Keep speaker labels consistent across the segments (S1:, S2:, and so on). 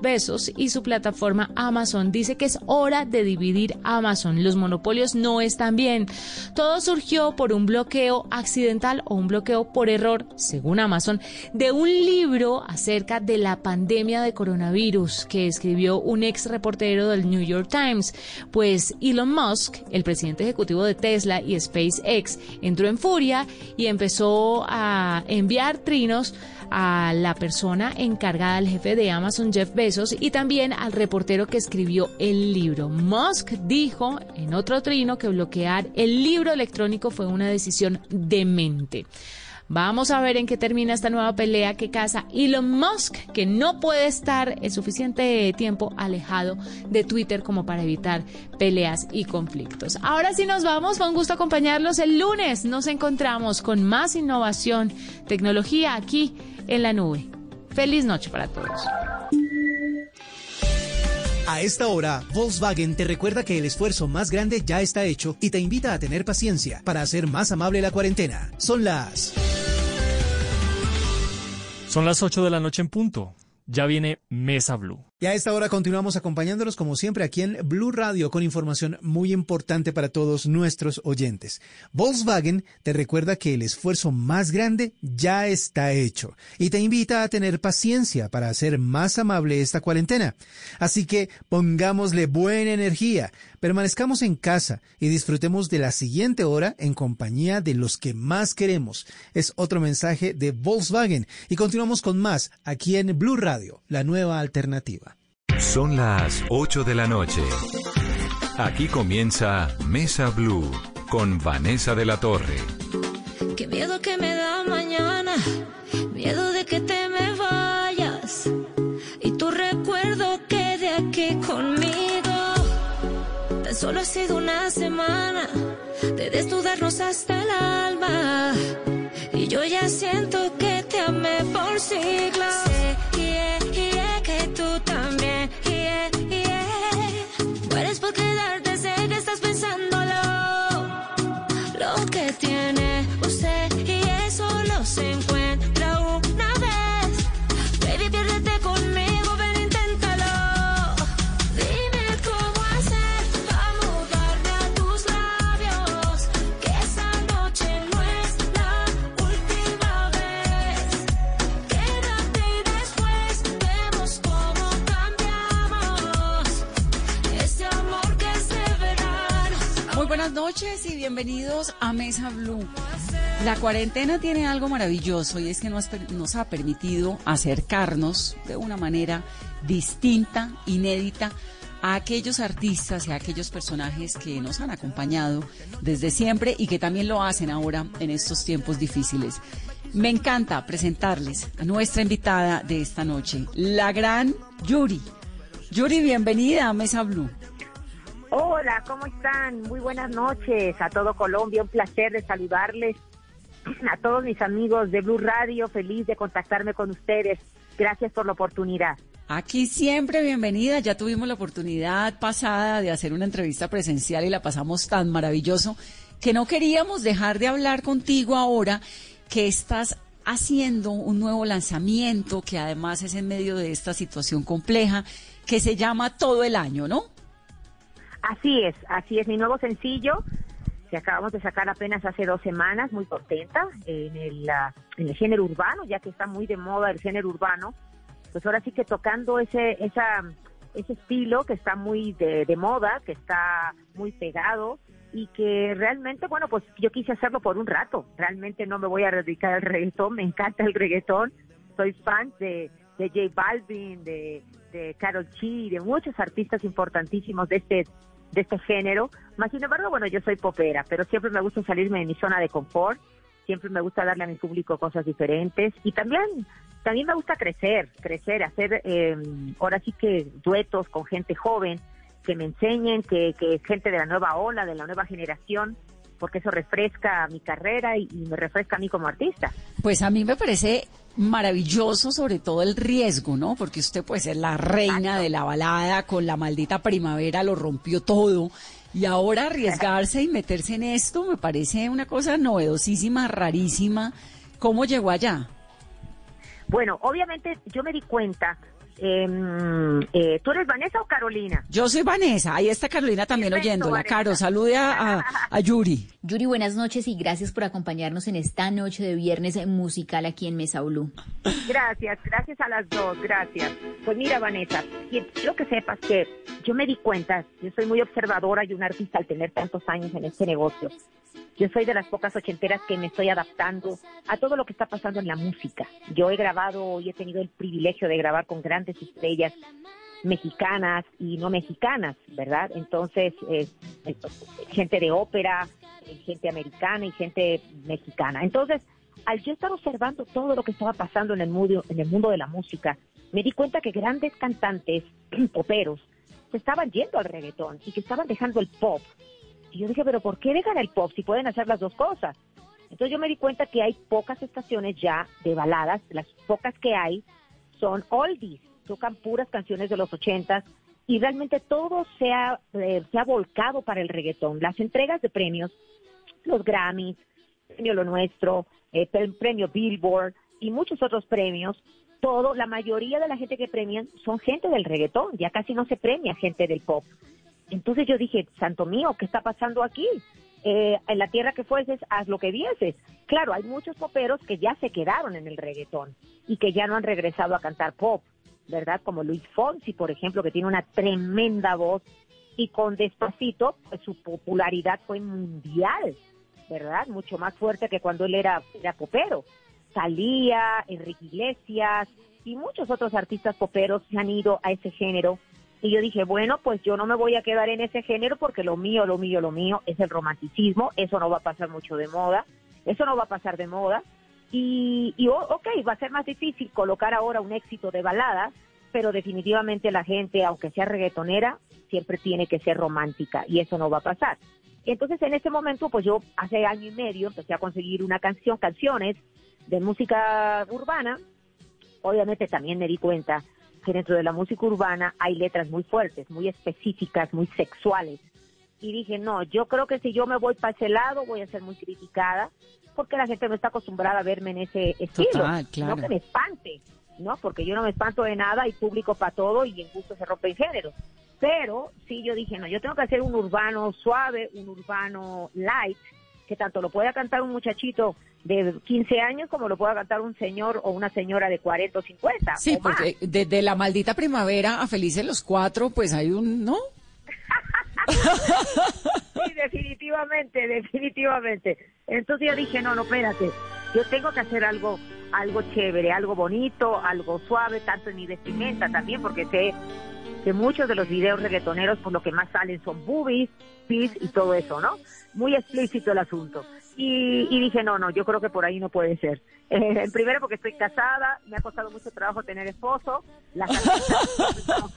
S1: Besos y su plataforma Amazon. Dice que es hora de dividir Amazon. Los monopolios no están bien. Todo surgió por un bloqueo accidental o un bloqueo por error, según Amazon, de un libro acerca de la pandemia de coronavirus que escribió un ex reportero del New York Times. Pues Elon Musk, el presidente ejecutivo de Tesla y SpaceX, entró en furia y empezó a enviar trinos a la persona encargada, al jefe de Amazon, Jeff Bezos, y también al reportero que escribió el libro. Musk dijo en otro trino que bloquear el libro electrónico fue una decisión demente. Vamos a ver en qué termina esta nueva pelea que casa Elon Musk, que no puede estar el suficiente tiempo alejado de Twitter como para evitar peleas y conflictos. Ahora sí nos vamos, fue un gusto acompañarlos el lunes. Nos encontramos con más innovación, tecnología aquí en la nube. Feliz noche para todos.
S2: A esta hora, Volkswagen te recuerda que el esfuerzo más grande ya está hecho y te invita a tener paciencia para hacer más amable la cuarentena. Son las...
S3: Son las 8 de la noche en punto. Ya viene Mesa Blue.
S2: Y a esta hora continuamos acompañándolos como siempre aquí en Blue Radio con información muy importante para todos nuestros oyentes. Volkswagen te recuerda que el esfuerzo más grande ya está hecho y te invita a tener paciencia para hacer más amable esta cuarentena. Así que pongámosle buena energía, permanezcamos en casa y disfrutemos de la siguiente hora en compañía de los que más queremos. Es otro mensaje de Volkswagen y continuamos con más aquí en Blue Radio, la nueva alternativa.
S4: Son las 8 de la noche. Aquí comienza Mesa Blue con Vanessa de la Torre.
S5: Qué miedo que me da mañana, miedo de que te me vayas y tu recuerdo quede aquí conmigo. Tan solo ha sido una semana de desnudarnos hasta el alma y yo ya siento que te amé por siglos.
S6: Bienvenidos a Mesa Blue. La cuarentena tiene algo maravilloso y es que nos, ha permitido acercarnos de una manera distinta, inédita, a aquellos artistas y a aquellos personajes que nos han acompañado desde siempre y que también lo hacen ahora en estos tiempos difíciles. Me encanta presentarles a nuestra invitada de esta noche, la gran Yuri. Yuri, bienvenida a Mesa Blue.
S7: Hola, ¿cómo están? Muy buenas noches a todo Colombia. Un placer de saludarles. A todos mis amigos de Blue Radio, feliz de contactarme con ustedes. Gracias por la oportunidad.
S6: Aquí siempre bienvenida. Ya tuvimos la oportunidad pasada de hacer una entrevista presencial y la pasamos tan maravilloso que no queríamos dejar de hablar contigo ahora que estás haciendo un nuevo lanzamiento que además es en medio de esta situación compleja que se llama Todo el Año, ¿no?
S7: Así es, así es mi nuevo sencillo que acabamos de sacar apenas hace dos semanas, muy contenta en el, en el género urbano, ya que está muy de moda el género urbano. Pues ahora sí que tocando ese, esa, ese estilo que está muy de, de moda, que está muy pegado y que realmente, bueno, pues yo quise hacerlo por un rato. Realmente no me voy a dedicar al reggaetón, me encanta el reggaetón. Soy fan de, de J Balvin, de, de Carol G, de muchos artistas importantísimos de este de este género. Más sin embargo, bueno, yo soy popera, pero siempre me gusta salirme de mi zona de confort, siempre me gusta darle a mi público cosas diferentes y también también me gusta crecer, crecer, hacer eh, ahora sí que duetos con gente joven que me enseñen, que, que gente de la nueva ola, de la nueva generación, porque eso refresca mi carrera y, me refresca a mí como artista.
S6: Pues a mí me parece maravilloso sobre todo el riesgo, ¿no? Porque usted puede ser la reina de la balada, con la maldita primavera lo rompió todo. Y ahora arriesgarse y meterse en esto me parece una cosa novedosísima, rarísima. ¿Cómo llegó allá?
S7: Bueno, obviamente yo me di cuenta Em, eh, ¿Tú eres Vanessa o Carolina?
S6: Yo soy Vanessa, ahí está Carolina también
S7: Perfecto,
S6: oyéndola.
S7: Vanessa.
S6: Caro, salude a, a- a Yuri.
S8: Yuri, buenas noches y gracias por acompañarnos en esta noche de viernes musical aquí en Mesa Blue.
S7: Gracias, gracias a las dos, gracias. Pues mira, Vanessa, qui- quiero que sepas que yo me di cuenta, yo soy muy observadora y un artista al tener tantos años en este negocio. Yo soy de las pocas ochenteras que me estoy adaptando a todo lo que está pasando en la música. Yo he grabado y he tenido el privilegio de grabar con grandes estrellas mexicanas y no mexicanas, ¿verdad? Entonces, eh, gente de ópera, gente americana y gente mexicana. Entonces, al yo estar observando todo lo que estaba pasando en el mundo, en el mundo de la música, me di cuenta que grandes cantantes poperos se estaban yendo al reggaetón y que estaban dejando el pop. Y yo dije, pero ¿por qué dejan el pop si pueden hacer las dos cosas? Entonces yo me di cuenta que hay pocas estaciones ya de baladas, las pocas que hay son oldies, tocan puras canciones de los ochentas y realmente todo se ha, eh, se ha volcado para el reggaetón. Las entregas de premios, los Grammys, Premio Lo Nuestro, eh, pre- Premio Billboard y muchos otros premios, todo, la mayoría de la gente que premian son gente del reggaetón, ya casi no se premia gente del pop. Entonces yo dije, santo mío, ¿qué está pasando aquí? Eh, en la tierra que fueses, haz lo que vieses. Claro, hay muchos poperos que ya se quedaron en el reggaetón y que ya no han regresado a cantar pop, ¿verdad? Como Luis Fonsi, por ejemplo, que tiene una tremenda voz y con Despacito, pues su popularidad fue mundial, ¿verdad? Mucho más fuerte que cuando él era, era popero. Salía, Enrique Iglesias y muchos otros artistas poperos se han ido a ese género y yo dije, bueno, pues yo no me voy a quedar en ese género porque lo mío, lo mío, lo mío es el romanticismo, eso no va a pasar mucho de moda, eso no va a pasar de moda. Y, y ok, va a ser más difícil colocar ahora un éxito de balada, pero definitivamente la gente, aunque sea reggaetonera, siempre tiene que ser romántica y eso no va a pasar. Entonces en ese momento, pues yo hace año y medio empecé a conseguir una canción, canciones de música urbana. Obviamente también me di cuenta que dentro de la música urbana hay letras muy fuertes, muy específicas, muy sexuales. Y dije, no, yo creo que si yo me voy para ese lado voy a ser muy criticada, porque la gente no está acostumbrada a verme en ese estilo.
S6: Total, claro.
S7: No que me espante, ¿no? Porque yo no me espanto de nada y público para todo y en gusto se rompen géneros. Pero sí yo dije, no, yo tengo que hacer un urbano suave, un urbano light, que tanto lo pueda cantar un muchachito de 15 años como lo pueda cantar un señor o una señora de 40 o 50.
S6: Sí,
S7: o más.
S6: porque desde la maldita primavera a Felices los Cuatro, pues hay un, ¿no?
S7: Sí, definitivamente, definitivamente. Entonces yo dije, no, no, espérate, yo tengo que hacer algo, algo chévere, algo bonito, algo suave, tanto en mi vestimenta también, porque sé que muchos de los videos reggaetoneros, por lo que más salen son boobies, pis y todo eso, ¿no? Muy explícito el asunto. Y, dije, no, no, yo creo que por ahí no puede ser. Eh, primero porque estoy casada, me ha costado mucho trabajo tener esposo, las casas estamos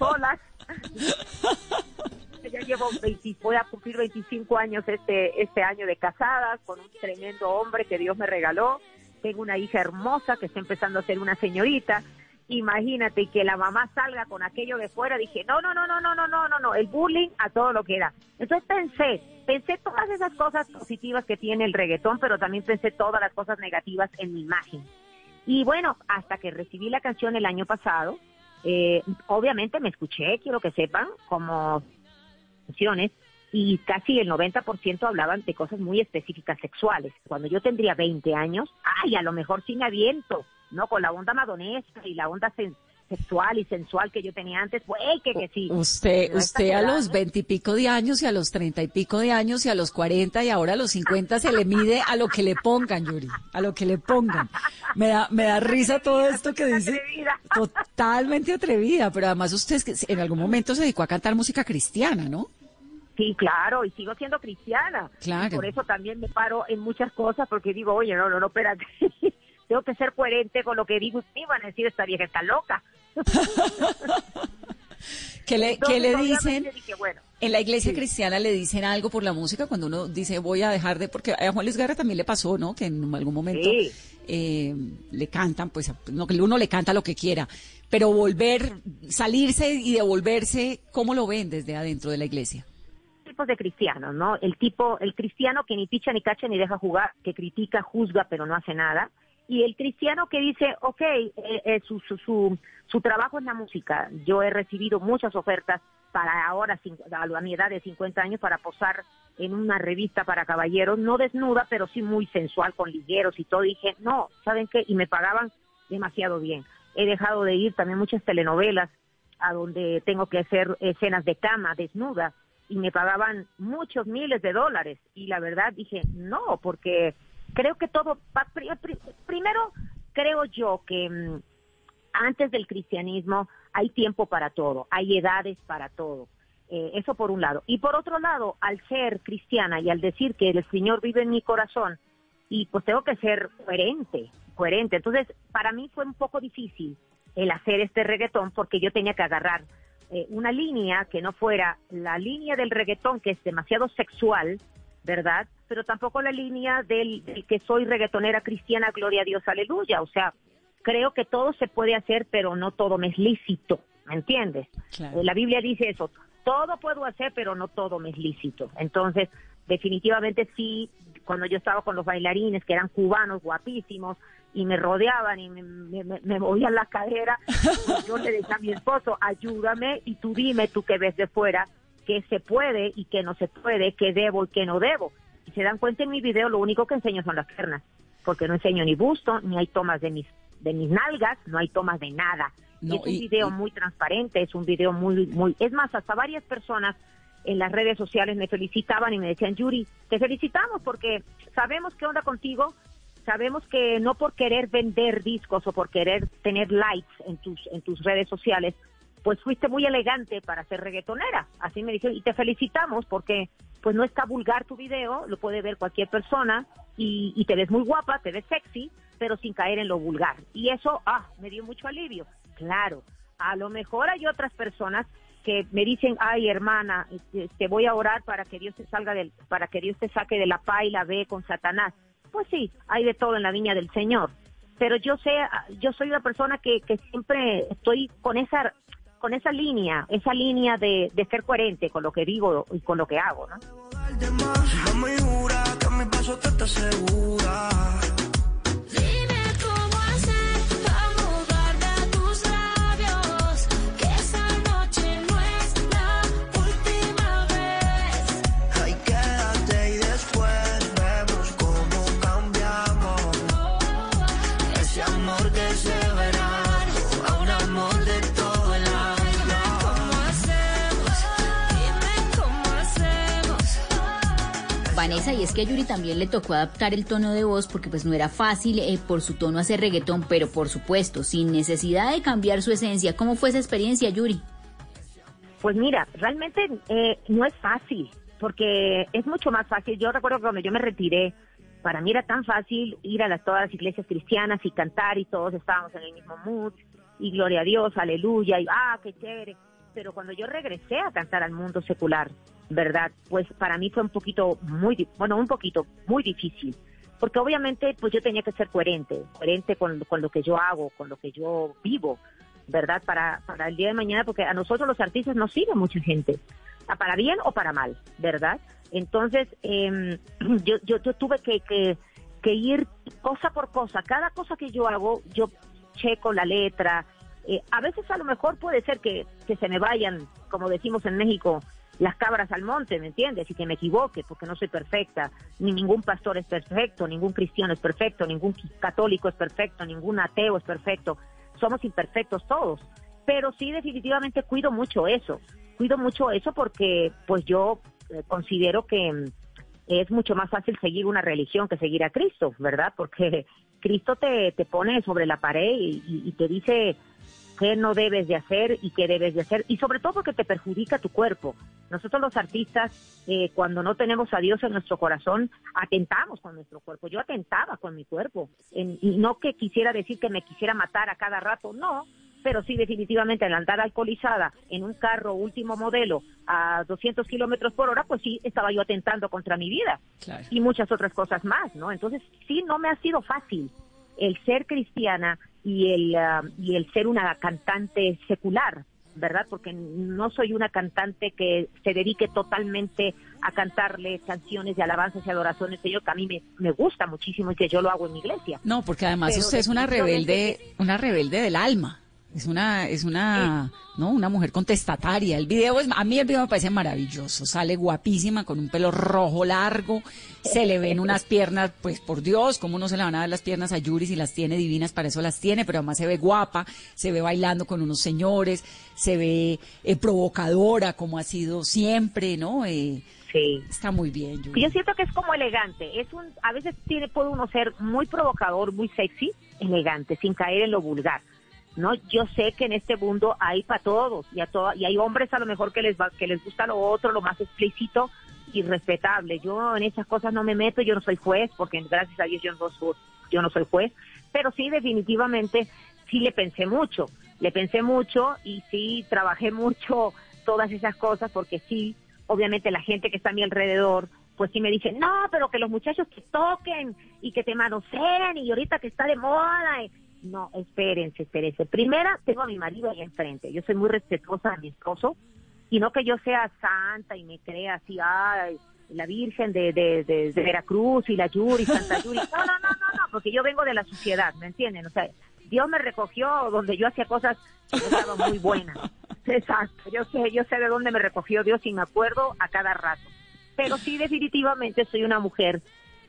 S7: ya llevo 20, voy a cumplir 25 años este este año de casadas con un tremendo hombre que Dios me regaló. Tengo una hija hermosa que está empezando a ser una señorita. Imagínate que la mamá salga con aquello de fuera. Dije, no, no, no, no, no, no, no, no, no, el bullying a todo lo que era. Entonces pensé, pensé todas esas cosas positivas que tiene el reggaetón, pero también pensé todas las cosas negativas en mi imagen. Y bueno, hasta que recibí la canción el año pasado, eh, obviamente me escuché, quiero que sepan, como y casi el 90% hablaban de cosas muy específicas sexuales. Cuando yo tendría 20 años, ay, a lo mejor sin aviento, ¿no? Con la onda madonesca y la onda sen- sexual y sensual que yo tenía antes, pues que, que sí.
S6: Usted,
S7: No
S6: usted a los veintipico de años y a los treinta y pico de años y a los cuarenta y ahora a los cincuenta se le mide a lo que le pongan, Yuri, a lo que le pongan. Me da, me da risa todo esto que dice. Totalmente atrevida, pero además usted en algún momento se dedicó a cantar música cristiana, ¿no?
S7: Sí, claro, y sigo siendo cristiana.
S6: Claro.
S7: Y por eso también me paro en muchas cosas, porque digo, oye, no, no, no, espérate. Tengo que ser coherente con lo que digo. Y me van a decir, esta vieja está loca.
S6: ¿Qué le,
S7: Entonces,
S6: qué le
S7: obviamente,
S6: dicen?
S7: dije, bueno,
S6: En la iglesia cristiana le dicen algo por la música cuando uno dice voy a dejar de, porque a Juan Luis Guerra también le pasó, ¿no? Que en algún momento
S7: Sí.
S6: eh, le cantan, pues no, que uno le canta lo que quiera, pero volver, salirse y devolverse, ¿cómo lo ven desde adentro de la iglesia?
S7: tipos de cristianos, ¿no? El tipo, el cristiano que ni picha ni cacha ni deja jugar, que critica, juzga, pero no hace nada. Y el cristiano que dice, ok, eh, eh, su, su, su, su trabajo es la música. Yo he recibido muchas ofertas para ahora, a mi edad de 50 años, para posar en una revista para caballeros, no desnuda, pero sí muy sensual, con ligueros y todo. dije, no, ¿saben qué? Y me pagaban demasiado bien. He dejado de ir también muchas telenovelas a donde tengo que hacer escenas de cama, desnuda, y me pagaban muchos miles de dólares. Y la verdad dije, no, porque creo que todo, primero creo yo que mm, antes del cristianismo hay tiempo para todo, hay edades para todo. Eh, eso por un lado. Y por otro lado, al ser cristiana y al decir que el Señor vive en mi corazón, y pues tengo que ser coherente, coherente. Entonces, para mí fue un poco difícil el hacer este reggaetón porque yo tenía que agarrar eh, una línea que no fuera la línea del reggaetón, que es demasiado sexual, ¿verdad? Pero tampoco la línea del, que soy reggaetonera cristiana, gloria a Dios, aleluya. O sea, creo que todo se puede hacer, pero no todo me es lícito, ¿me entiendes? Eh, la Biblia dice eso, todo puedo hacer, pero no todo me es lícito. Entonces, definitivamente sí, cuando yo estaba con los bailarines, que eran cubanos guapísimos, y me rodeaban y me, me, movían la cadera, pues yo le decía a mi esposo, ayúdame y tú dime, tú que ves de fuera, qué se puede y qué no se puede, qué debo y qué no debo. Y se dan cuenta en mi video, lo único que enseño son las piernas, porque no enseño ni busto, ni hay tomas de mis, de mis nalgas, no hay tomas de nada. es un video muy transparente, es un video muy, muy, es más, hasta varias personas en las redes sociales me felicitaban y me decían, Yuri, te felicitamos porque sabemos qué onda contigo, sabemos que no por querer vender discos o por querer tener likes en tus, en tus redes sociales, pues fuiste muy elegante para ser reggaetonera. Así me dijeron, y te felicitamos porque pues no está vulgar tu video, lo puede ver cualquier persona y, y te ves muy guapa, te ves sexy, pero sin caer en lo vulgar. Y eso, ah, me dio mucho alivio. Claro, a lo mejor hay otras personas que me dicen, ay hermana, te este, voy a orar para que Dios te salga del, para que Dios te saque de la pa y la B con Satanás. Pues sí, hay de todo en la viña del Señor. Pero yo sé, yo soy una persona que, que siempre estoy con esa con esa línea, esa línea de, ser coherente con lo que digo y con lo que hago, ¿no?
S8: Vanessa, y es que a Yuri también le tocó adaptar el tono de voz porque pues no era fácil eh, por su tono hacer reggaetón, pero por supuesto, sin necesidad de cambiar su esencia. ¿Cómo fue esa experiencia, Yuri?
S7: Pues mira, realmente eh, no es fácil, porque es mucho más fácil. Yo recuerdo que cuando yo me retiré, para mí era tan fácil ir a las, todas las iglesias cristianas y cantar y todos estábamos en el mismo mood y gloria a Dios, aleluya, y ah, qué chévere. Pero cuando yo regresé a cantar al mundo secular, ¿verdad? Pues para mí fue un poquito muy, bueno, un poquito muy difícil, porque obviamente pues yo tenía que ser coherente, coherente con, con lo que yo hago, con lo que yo vivo, ¿verdad? Para, para el día de mañana, porque a nosotros los artistas nos sigue mucha gente, para bien o para mal, ¿verdad? Entonces, eh, yo, yo, yo, tuve que, que ir cosa por cosa, cada cosa que yo hago, yo checo la letra, eh, a veces a lo mejor puede ser que, que se me vayan, como decimos en México, las cabras al monte, ¿me entiendes? Y que me equivoque, porque no soy perfecta, ni ningún pastor es perfecto, ningún cristiano es perfecto, ningún católico es perfecto, ningún ateo es perfecto, somos imperfectos todos, pero sí definitivamente cuido mucho eso, cuido mucho eso porque pues yo eh, considero que mm, es mucho más fácil seguir una religión que seguir a Cristo, ¿verdad? Porque Cristo te, te pone sobre la pared y te dice qué no debes de hacer y qué debes de hacer, y sobre todo porque te perjudica tu cuerpo. Nosotros los artistas, eh, cuando no tenemos a Dios en nuestro corazón, atentamos con nuestro cuerpo. Yo atentaba con mi cuerpo, y no que quisiera decir que me quisiera matar a cada rato, no, pero sí definitivamente al andar alcoholizada en un carro último modelo a 200 kilómetros por hora, pues sí estaba yo atentando contra mi vida y muchas otras cosas más, ¿no? Entonces sí no me ha sido fácil el ser cristiana y el, ah, y el ser una cantante secular, ¿verdad? Porque no soy una cantante que se dedique totalmente a cantarle canciones de alabanzas y adoraciones, Señor, que a mí me, me gusta muchísimo y que yo lo hago en mi iglesia.
S6: No, porque además
S7: Pero
S6: usted es una rebelde, una rebelde del alma. Es una, es una, no, una mujer contestataria. El video es, a mí el video me parece maravilloso. Sale guapísima con un pelo rojo largo. Se le ven unas piernas, pues por Dios, cómo no se le van a dar las piernas a Yuri si las tiene divinas, para eso las tiene, pero además se ve guapa, se ve bailando con unos señores, se ve eh, provocadora como ha sido siempre, ¿no? Eh,
S7: Sí.
S6: está muy bien, Yuri.
S7: Yo siento que es como elegante. Es un, a veces tiene, puede uno ser muy provocador, muy sexy, elegante, sin caer en lo vulgar. No, yo sé que en este mundo hay para todos y a to- y hay hombres a lo mejor que les va, que les gusta lo otro, lo más explícito y respetable. Yo en esas cosas no me meto, yo no soy juez porque gracias a Dios yo no soy, yo no soy juez, pero sí definitivamente sí le pensé mucho, le pensé mucho y sí trabajé mucho todas esas cosas porque sí, obviamente la gente que está a mi alrededor pues sí me dice, no, pero que los muchachos te toquen y que te manoseen y ahorita que está de moda. No, espérense, espérense. Primera, tengo a mi marido ahí enfrente. Yo soy muy respetuosa de mi esposo y no que yo sea santa y me crea así, ay, la Virgen de, de, de, de Veracruz y la Yuri, Santa Yuri. No, no, no, no, no, porque yo vengo de la sociedad, ¿me entienden? O sea, Dios me recogió donde yo hacía cosas que estaban muy buenas. Exacto, yo sé, yo sé de dónde me recogió Dios y me acuerdo a cada rato. Pero sí, definitivamente soy una mujer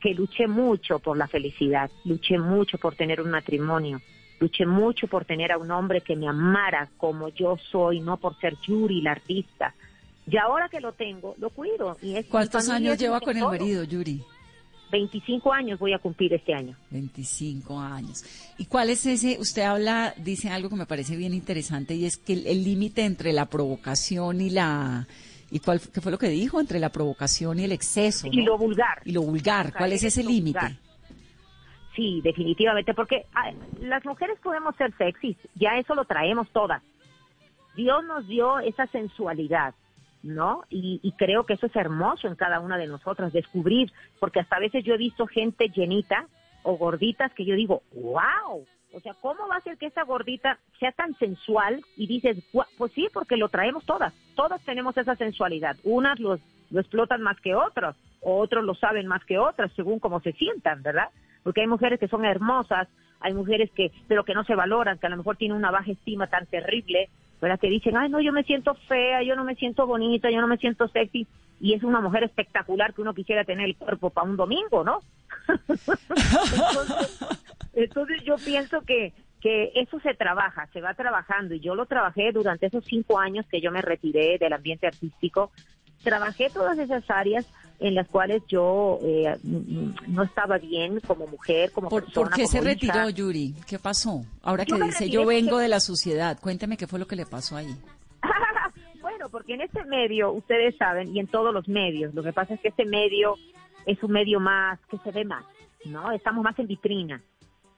S7: que luché mucho por la felicidad, luché mucho por tener un matrimonio, luché mucho por tener a un hombre que me amara como yo soy, no por ser Yuri, la artista. Y ahora que lo tengo, lo cuido. Y es,
S6: ¿Cuántos años lleva con el marido, Yuri?
S7: 25 años voy a cumplir este año.
S6: 25 años. ¿Y cuál es ese? Usted habla, dice algo que me parece bien interesante y es que el límite entre la provocación y la... ¿Y cuál qué fue lo que dijo? Entre la provocación y el exceso.
S7: Y
S6: ¿no?
S7: lo vulgar.
S6: Y lo vulgar. ¿Cuál es ese límite?
S7: Sí, definitivamente, porque ah, las mujeres podemos ser sexys, ya eso lo traemos todas. Dios nos dio esa sensualidad, ¿no? Y, y creo que eso es hermoso en cada una de nosotras, descubrir, porque hasta a veces yo he visto gente llenita o gorditas que yo digo, wow, o sea, ¿cómo va a ser que esa gordita sea tan sensual? Y dices, pues sí, porque lo traemos todas, todas tenemos esa sensualidad, unas los, lo explotan más que otras, o otros lo saben más que otras, según cómo se sientan, ¿verdad? Porque hay mujeres que son hermosas, hay mujeres que, pero que no se valoran, que a lo mejor tienen una baja estima tan terrible, ¿verdad? Que dicen, ay, no, yo me siento fea, yo no me siento bonita, yo no me siento sexy, y es una mujer espectacular que uno quisiera tener el cuerpo para un domingo, ¿no? entonces, entonces yo pienso que, que eso se trabaja, se va trabajando, y yo lo trabajé durante esos cinco años que yo me retiré del ambiente artístico, trabajé todas esas áreas en las cuales yo eh, no estaba bien como mujer, como
S6: ¿Por,
S7: persona.
S6: por qué se
S7: hija.
S6: retiró, Yuri? ¿Qué pasó? Ahora
S7: Yo
S6: que dice, yo vengo de la sociedad. Cuénteme qué fue lo que le pasó ahí.
S7: Porque en este medio, ustedes saben, y en todos los medios, lo que pasa es que este medio es un medio más, que se ve más, ¿no? Estamos más en vitrina.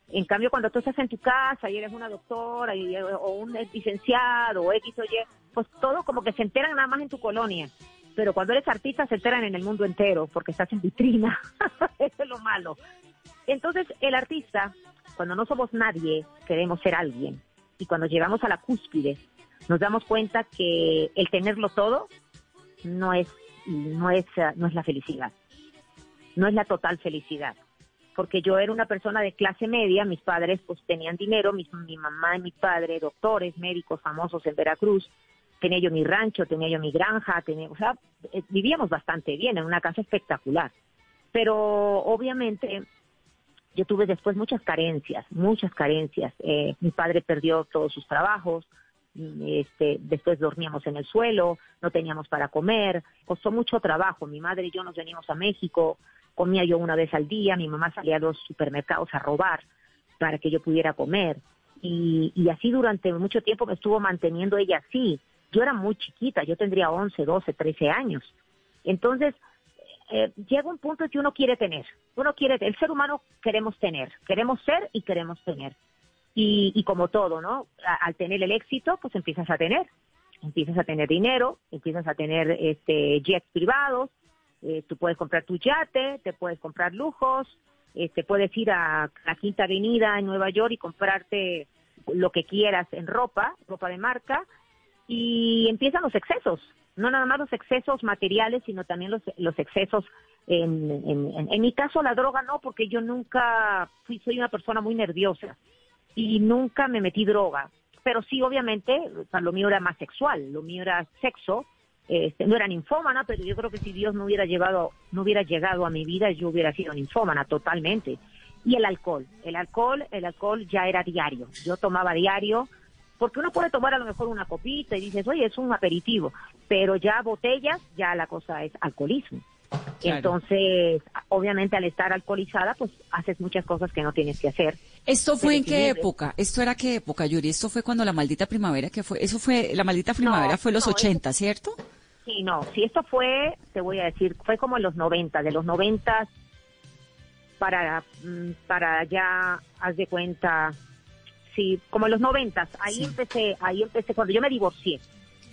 S7: En cambio, cuando tú estás en tu casa y eres una doctora o un licenciado o X o Y, pues todo como que se enteran nada más en tu colonia. Pero cuando eres artista se enteran en el mundo entero porque estás en vitrina. Eso es lo malo. Entonces, el artista, cuando no somos nadie, queremos ser alguien. Y cuando llegamos a la cúspide, nos damos cuenta que el tenerlo todo no es, no es, no es la felicidad. No es la total felicidad. Porque yo era una persona de clase media, mis padres pues tenían dinero, mi, mi mamá y mi padre, doctores, médicos famosos en Veracruz, tenía yo mi rancho, tenía yo mi granja, tenía, o sea, eh, vivíamos bastante bien, en una casa espectacular. Pero obviamente yo tuve después muchas carencias, muchas carencias. Eh, mi padre perdió todos sus trabajos, este, después dormíamos en el suelo, no teníamos para comer, costó mucho trabajo. Mi madre y yo nos venimos a México, comía yo una vez al día, mi mamá salía a los supermercados a robar para que yo pudiera comer. Y, y así durante mucho tiempo me estuvo manteniendo ella así. Yo era muy chiquita, yo tendría 11, 12, 13 años. Entonces, eh, llega un punto que uno quiere tener. Uno quiere, el ser humano queremos tener, queremos ser y queremos tener. Y, y como todo, ¿no? Al tener el éxito, pues empiezas a tener. Empiezas a tener dinero, empiezas a tener este jets privados, eh, tú puedes comprar tu yate, te puedes comprar lujos, eh, te puedes ir a la Quinta Avenida en Nueva York y comprarte lo que quieras en ropa, ropa de marca, y empiezan los excesos, no nada más los excesos materiales, sino también los, excesos en, en, en, mi caso la droga no, porque yo nunca fui, soy una persona muy nerviosa y nunca me metí droga, pero sí obviamente, lo mío era más sexual, lo mío era sexo, este, no era ninfómana, pero yo creo que si Dios no hubiera llevado, no hubiera llegado a mi vida, yo hubiera sido ninfómana totalmente. Y el alcohol, el alcohol, el alcohol ya era diario. Yo tomaba diario, porque uno puede tomar a lo mejor una copita y dices, oye, es un aperitivo, pero ya botellas, ya la cosa es alcoholismo. Entonces, obviamente al estar alcoholizada, pues haces muchas cosas que no tienes que hacer.
S6: ¿Esto fue en qué época? ¿Esto era qué época, Yuri? ¿Esto fue cuando la maldita primavera que fue? Eso fue, la maldita primavera fue los 80, ¿cierto?
S7: Sí, no, si esto fue, te voy a decir, fue como en los 90, de los 90 para, mm, para ya, haz de cuenta, sí, como en los 90, ahí empecé, ahí empecé, cuando yo me divorcié.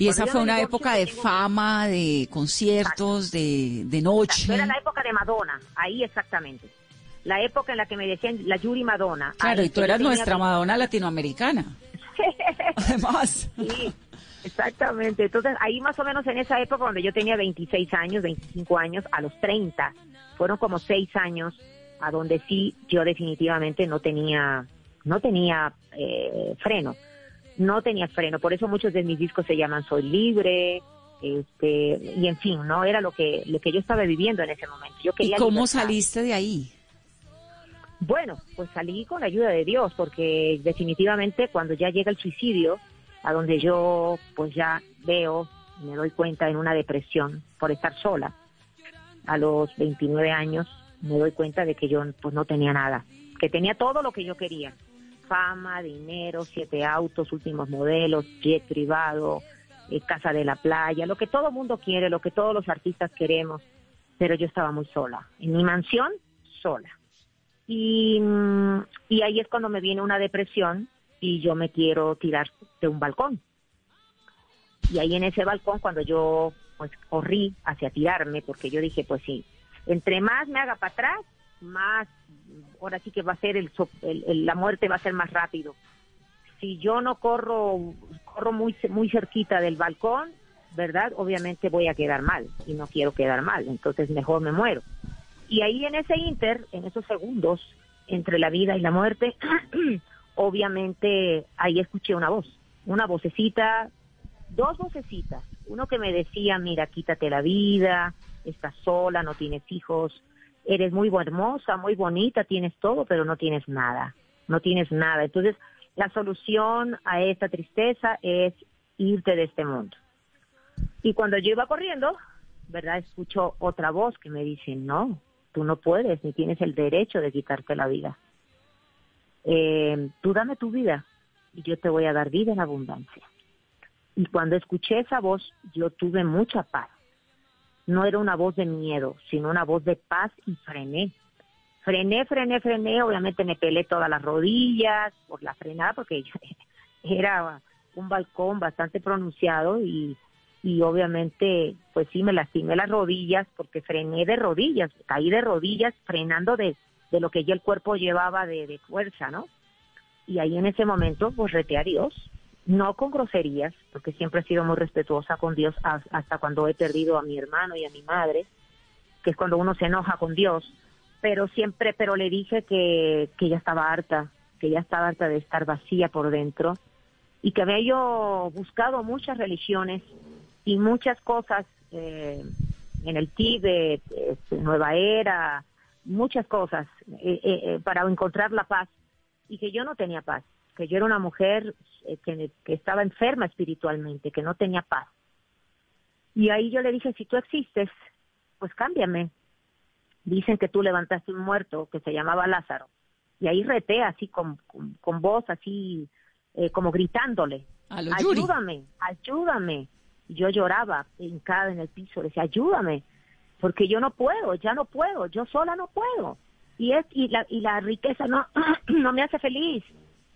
S6: Y esa fue una época de fama, de conciertos, de, de noche.
S7: Era la época de Madonna, ahí exactamente. La época en la que me decían la Yuri Madonna.
S6: Claro, y tú eras nuestra Madonna latinoamericana. Además.
S7: Sí, exactamente. Entonces, ahí más o menos en esa época, donde yo tenía 26 años, 25 años, a los 30, fueron como 6 años a donde sí yo definitivamente no tenía, no tenía eh, freno no tenía freno, por eso muchos de mis discos se llaman Soy Libre, este, y en fin, no era lo que, lo que yo estaba viviendo en ese momento. Yo
S6: quería ¿Y cómo saliste de ahí?
S7: Bueno, pues salí con la ayuda de Dios, porque definitivamente cuando ya llega el suicidio, a donde yo pues ya veo, me doy cuenta en una depresión por estar sola, a los 29 años me doy cuenta de que yo pues no tenía nada, que tenía todo lo que yo quería, fama, dinero, siete autos, últimos modelos, jet privado, eh, casa de la playa, lo que todo mundo quiere, lo que todos los artistas queremos, pero yo estaba muy sola, en mi mansión, sola. Y, mm, y ahí es cuando me viene una depresión y yo me quiero tirar de un balcón. Y ahí en ese balcón, cuando yo pues corrí hacia tirarme, porque yo dije, pues sí, entre más me haga para atrás, más, ahora sí que va a ser el, la muerte va a ser más rápido. Si yo no corro, corro muy, muy cerquita del balcón, ¿verdad? Obviamente voy a quedar mal y no quiero quedar mal, entonces mejor me muero. Y ahí en ese inter, en esos segundos entre la vida y la muerte, obviamente ahí escuché una voz, una vocecita, dos vocecitas, uno que me decía, mira, quítate la vida, estás sola, no tienes hijos, eres muy hermosa, muy bonita, tienes todo, pero no tienes nada, no tienes nada. Entonces, la solución a esta tristeza es irte de este mundo. Y cuando yo iba corriendo, ¿verdad? Escucho otra voz que me dice, no, tú no puedes, ni tienes el derecho de quitarte la vida. Eh, tú dame tu vida y yo te voy a dar vida en abundancia. Y cuando escuché esa voz, yo tuve mucha paz no era una voz de miedo, sino una voz de paz y frené. Frené, frené, frené, obviamente me pelé todas las rodillas por la frenada porque era un balcón bastante pronunciado y, y obviamente pues sí me lastimé las rodillas porque frené de rodillas, caí de rodillas frenando de, de lo que ya el cuerpo llevaba de, de fuerza, ¿no? Y ahí en ese momento pues a Dios no con groserías, porque siempre he sido muy respetuosa con Dios hasta cuando he perdido a mi hermano y a mi madre, que es cuando uno se enoja con Dios, pero siempre, pero le dije que, que ya estaba harta, que ya estaba harta de estar vacía por dentro y que había yo buscado muchas religiones y muchas cosas eh, en el Tíbet, este, Nueva Era, muchas cosas eh, eh, para encontrar la paz y que yo no tenía paz que yo era una mujer eh, que, estaba enferma espiritualmente, que no tenía paz. Y ahí yo le dije, si tú existes, pues cámbiame. Dicen que tú levantaste un muerto que se llamaba Lázaro. Y ahí reté así con, con, voz, así eh, como gritándole. ayúdame, ayúdame. Yo lloraba hincada en el piso, decía, ayúdame, porque yo no puedo, ya no puedo, yo sola no puedo. Y, es, y, la, y la riqueza no, no me hace feliz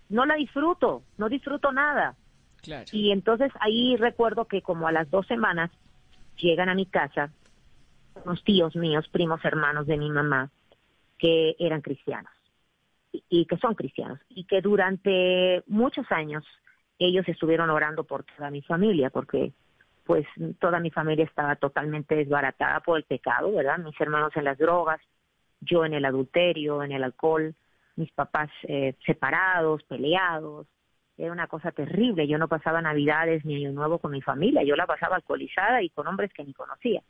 S7: no la disfruto, no disfruto nada. Y entonces ahí recuerdo que como a las dos semanas llegan a mi casa unos tíos míos, primos hermanos de mi mamá, que eran cristianos y, que son cristianos y que durante muchos años ellos estuvieron orando por toda mi familia, porque pues toda mi familia estaba totalmente desbaratada por el pecado, ¿verdad? Mis hermanos en las drogas, yo en el adulterio, en el alcohol, mis papás eh, separados, peleados. Era una cosa terrible. Yo no pasaba Navidades ni Año Nuevo con mi familia. Yo la pasaba alcoholizada y con hombres que ni conocía.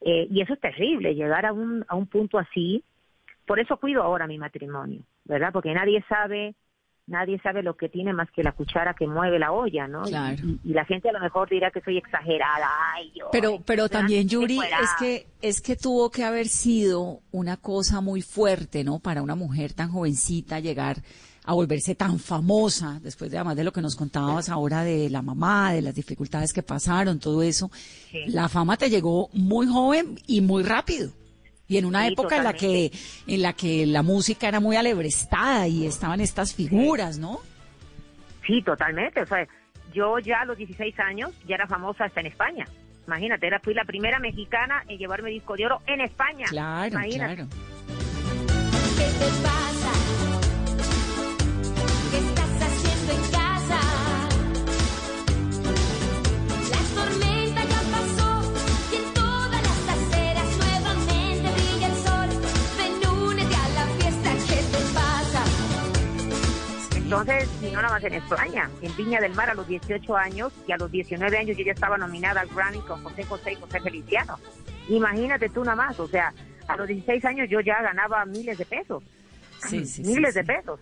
S7: Eh, y eso es terrible, llegar a un, a un punto así. Por eso cuido ahora mi matrimonio, ¿verdad? Porque nadie sabe nadie sabe lo que tiene más que la cuchara que mueve la olla, ¿no? Y, y, la gente a lo mejor dirá que soy exagerada. Ay, yo,
S6: pero pero también Yuri es que es que tuvo que haber sido una cosa muy fuerte, ¿no? Para una mujer tan jovencita llegar a volverse tan famosa después de además de lo que nos contabas ahora de la mamá, de las dificultades que pasaron, todo eso. La fama te llegó muy joven y muy rápido. Y en una época en la que en la que la música era muy alebrestada y estaban estas figuras, ¿no?
S7: Sí, totalmente. O sea, yo ya a los 16 años ya era famosa hasta en España. Imagínate, era, fui la primera mexicana en llevarme disco de oro en España.
S6: Claro, claro.
S7: Entonces, no nada más en España, en Viña del Mar a los 18 años y a los 19 años yo ya estaba nominada al Grammy con José José y José Feliciano. Imagínate tú nada más, o sea, a los 16 años yo ya ganaba miles de pesos.
S6: Sí, sí,
S7: miles
S6: sí,
S7: de pesos.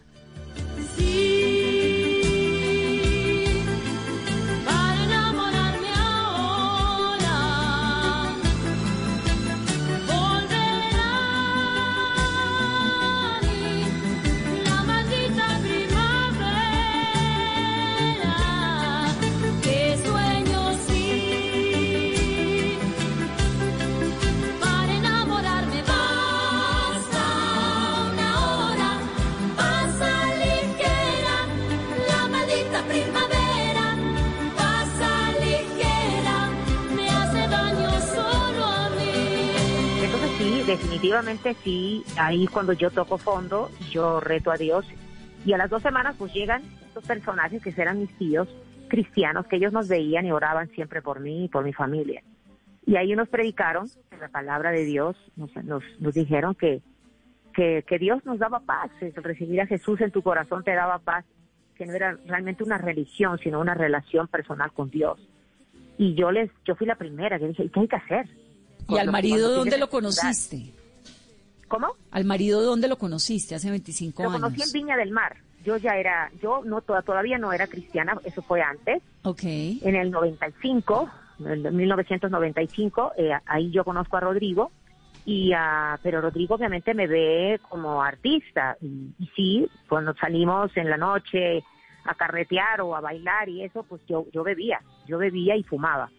S7: Definitivamente sí, ahí cuando yo toco fondo, yo reto a Dios y a las dos semanas pues llegan estos personajes que eran mis tíos cristianos, que ellos nos veían y oraban siempre por mí y por mi familia. Y ahí nos predicaron la palabra de Dios, nos, nos, nos dijeron que, que, que, Dios nos daba paz, recibir a Jesús en tu corazón te daba paz, que no era realmente una religión, sino una relación personal con Dios. Y yo les, yo fui la primera que dije, ¿y qué hay que hacer?
S6: ¿Y al marido dónde lo conociste?
S7: ¿Cómo?
S6: ¿Al marido dónde lo conociste hace 25 años?
S7: Lo conocí en Viña del Mar. Yo ya era, yo no todavía no era cristiana, eso fue antes.
S6: Ok.
S7: En el 95, en 1995, eh, ahí yo conozco a Rodrigo. Y, uh, pero Rodrigo obviamente me ve como artista. Y, y sí, cuando salimos en la noche a carretear o a bailar y eso, pues yo, yo bebía, yo bebía y fumaba.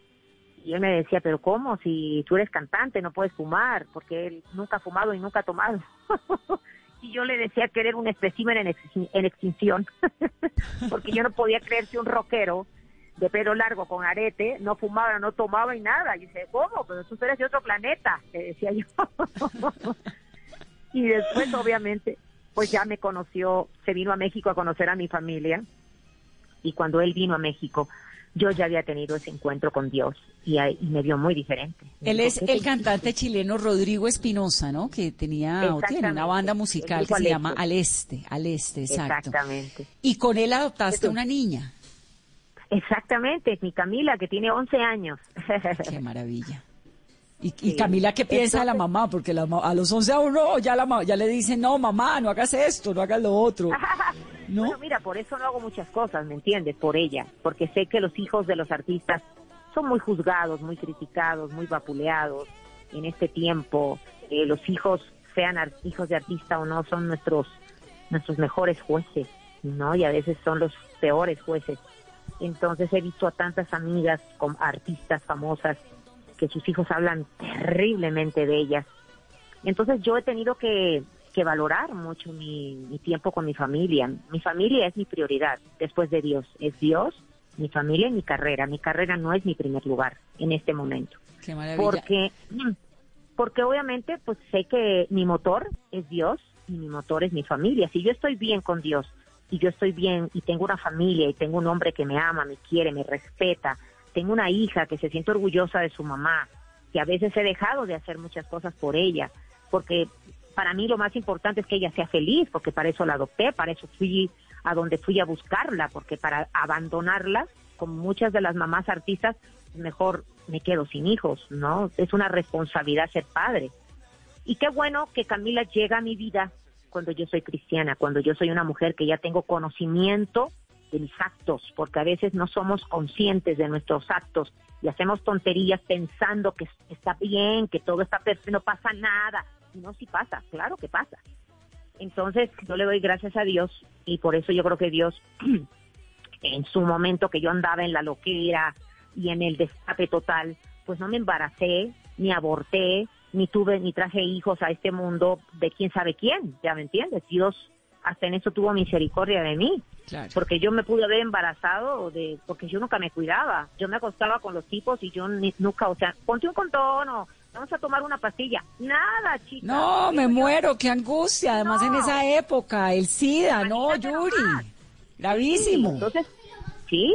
S7: Y él me decía, pero ¿cómo? Si tú eres cantante, no puedes fumar, porque él nunca ha fumado y nunca ha tomado. y yo le decía que un espécimen en, en extinción, porque yo no podía creer que un rockero de pelo largo con arete no fumaba, no tomaba y nada. Y dice, ¿cómo? Pero tú eres de otro planeta, le decía yo. y después, obviamente, pues ya me conoció, se vino a México a conocer a mi familia. Y cuando él vino a México, yo ya había tenido ese encuentro con Dios y, y me vio muy diferente.
S6: Él es el cantante chileno Rodrigo Espinosa, ¿no? Que tenía o tiene una banda musical que se llama Al Este, Al Este, exacto.
S7: Exactamente.
S6: Y con él adoptaste una niña.
S7: Exactamente, mi Camila, que tiene 11 años.
S6: Qué maravilla. Y, y Camila, ¿qué piensa de la mamá? Porque la, a los 11 a uno ya, la, ya le dicen, no, mamá, no hagas esto, no hagas lo otro. ¿No?
S7: Bueno, mira, por eso no hago muchas cosas, ¿me entiendes? Por ella, porque sé que los hijos de los artistas son muy juzgados, muy criticados, muy vapuleados en este tiempo. Eh, los hijos, sean hijos de artista o no, son nuestros nuestros mejores jueces, ¿no? Y a veces son los peores jueces. Entonces he visto a tantas amigas con artistas famosas que sus hijos hablan terriblemente de ellas. Entonces yo he tenido que, que valorar mucho mi, mi, tiempo con mi familia. Mi familia es mi prioridad después de Dios. Es Dios, mi familia y mi carrera. Mi carrera no es mi primer lugar en este momento.
S6: Qué maravilla.
S7: Porque, porque obviamente pues sé que mi motor es Dios y mi motor es mi familia. Si yo estoy bien con Dios, y yo estoy bien y tengo una familia y tengo un hombre que me ama, me quiere, me respeta, tengo una hija que se siente orgullosa de su mamá, que a veces he dejado de hacer muchas cosas por ella, porque para mí lo más importante es que ella sea feliz, porque para eso la adopté, para eso fui a donde fui a buscarla, porque para abandonarla, como muchas de las mamás artistas, mejor me quedo sin hijos, ¿no? Es una responsabilidad ser padre. Y qué bueno que Camila llega a mi vida cuando yo soy cristiana, cuando yo soy una mujer que ya tengo conocimiento de mis actos, porque a veces no somos conscientes de nuestros actos y hacemos tonterías pensando que está bien, que todo está perfecto, no pasa nada. No, sí pasa, claro que pasa. Entonces, yo le doy gracias a Dios y por eso yo creo que Dios, en su momento que yo andaba en la loquera y en el destape total, pues no me embaracé, ni aborté, ni tuve, ni traje hijos a este mundo de quién sabe quién, ya me entiendes. Dios hasta en eso tuvo misericordia de mí. Porque yo me pude haber embarazado de, porque yo nunca me cuidaba. Yo me acostaba con los tipos y yo nunca, o sea, ponte un condón o vamos a tomar una pastilla. Nada, chica.
S6: No, me muero, qué angustia. Además en esa época, el SIDA, no, Yuri. Gravísimo.
S7: entonces, sí.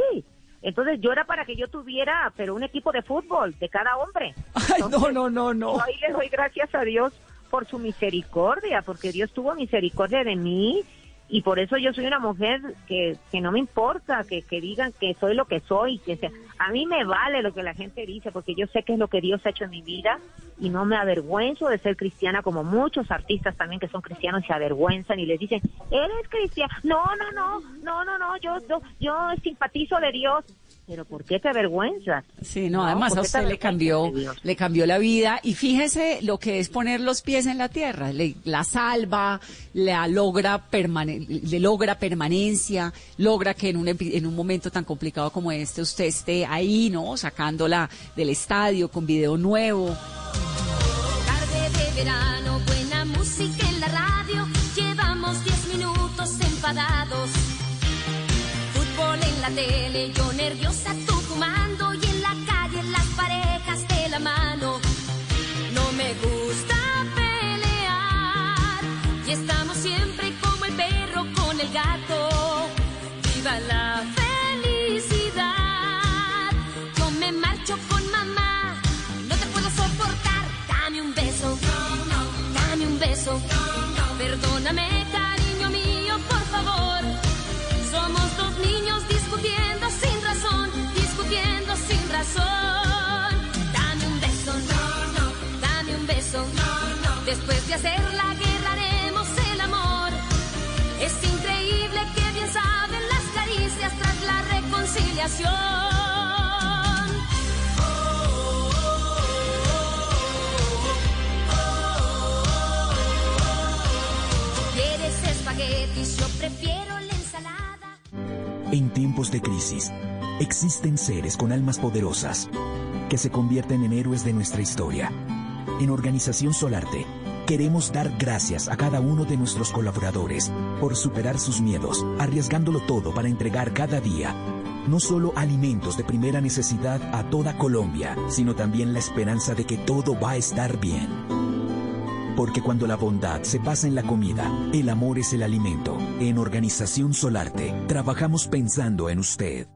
S7: Entonces yo era para que yo tuviera, pero un equipo de fútbol de cada hombre.
S6: Ay, no, no, no, no.
S7: Ahí le doy gracias a Dios por su misericordia, porque Dios tuvo misericordia de mí y por eso yo soy una mujer que, que no me importa que, que digan que soy lo que soy, que sea, a mí me vale lo que la gente dice, porque yo sé que es lo que Dios ha hecho en mi vida y no me avergüenzo de ser cristiana como muchos artistas también que son cristianos se avergüenzan y les dicen, eres cristiana, no, no, no, no, no, no, yo, yo, yo simpatizo de Dios, pero ¿por qué te avergüenzas?
S6: Sí, no, además a usted le cambió, le cambió la vida y fíjese lo que es poner los pies en la tierra, le, la salva, la logra le logra permanencia, logra que en un, en un momento tan complicado como este usted esté ahí, ¿no? Sacándola del estadio con video nuevo.
S5: Tarde de verano, buena música en la radio, llevamos 10 minutos enfadados en la tele, yo nerviosa, tú fumando y en la calle las parejas de la mano. No me gusta pelear y estamos siempre como el perro con el gato. Viva la felicidad. Yo me marcho con mamá, no te puedo soportar. Dame un beso, dame un beso. Perdóname, Después de hacer la guerra haremos el amor. Es increíble que bien saben las caricias tras la reconciliación. ¿Quieres espaguetis? Yo prefiero la ensalada.
S9: En tiempos de crisis, existen seres con almas poderosas que se convierten en héroes de nuestra historia. En Organización Solarte, queremos dar gracias a cada uno de nuestros colaboradores por superar sus miedos, arriesgándolo todo para entregar cada día no solo alimentos de primera necesidad a toda Colombia, sino también la esperanza de que todo va a estar bien. Porque cuando la bondad se pasa en la comida, el amor es el alimento. En Organización Solarte, trabajamos pensando en usted.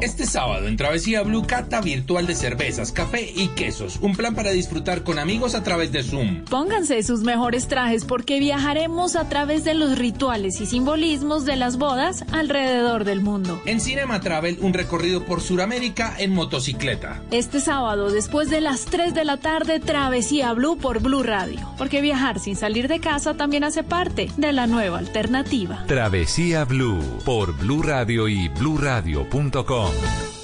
S10: Este sábado en Travesía Blue Cata virtual de cervezas, café y quesos. Un plan para disfrutar con amigos a través de Zoom.
S11: Pónganse sus mejores trajes porque viajaremos a través de los rituales y simbolismos de las bodas alrededor del mundo.
S10: En Cinema Travel, un recorrido por Sudamérica en motocicleta.
S11: Este sábado, después de las 3 de la tarde, Travesía Blue por Blue Radio. Porque viajar sin salir de casa también hace parte de la nueva alternativa.
S4: Travesía Blue por Blue Radio y bluradio.com.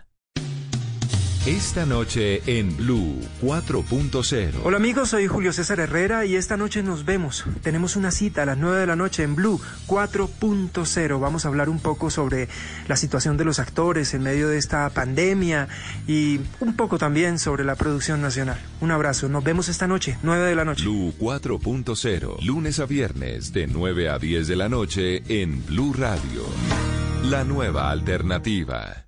S4: Esta noche en Blue 4.0.
S12: Hola amigos, soy Julio César Herrera y esta noche nos vemos. Tenemos una cita a las 9 de la noche en Blue 4.0. Vamos a hablar un poco sobre la situación de los actores en medio de esta pandemia y un poco también sobre la producción nacional. Un abrazo, nos vemos esta noche, 9 de la noche.
S4: Blue 4.0, lunes a viernes de 9 a 10 de la noche en Blue Radio. La nueva alternativa.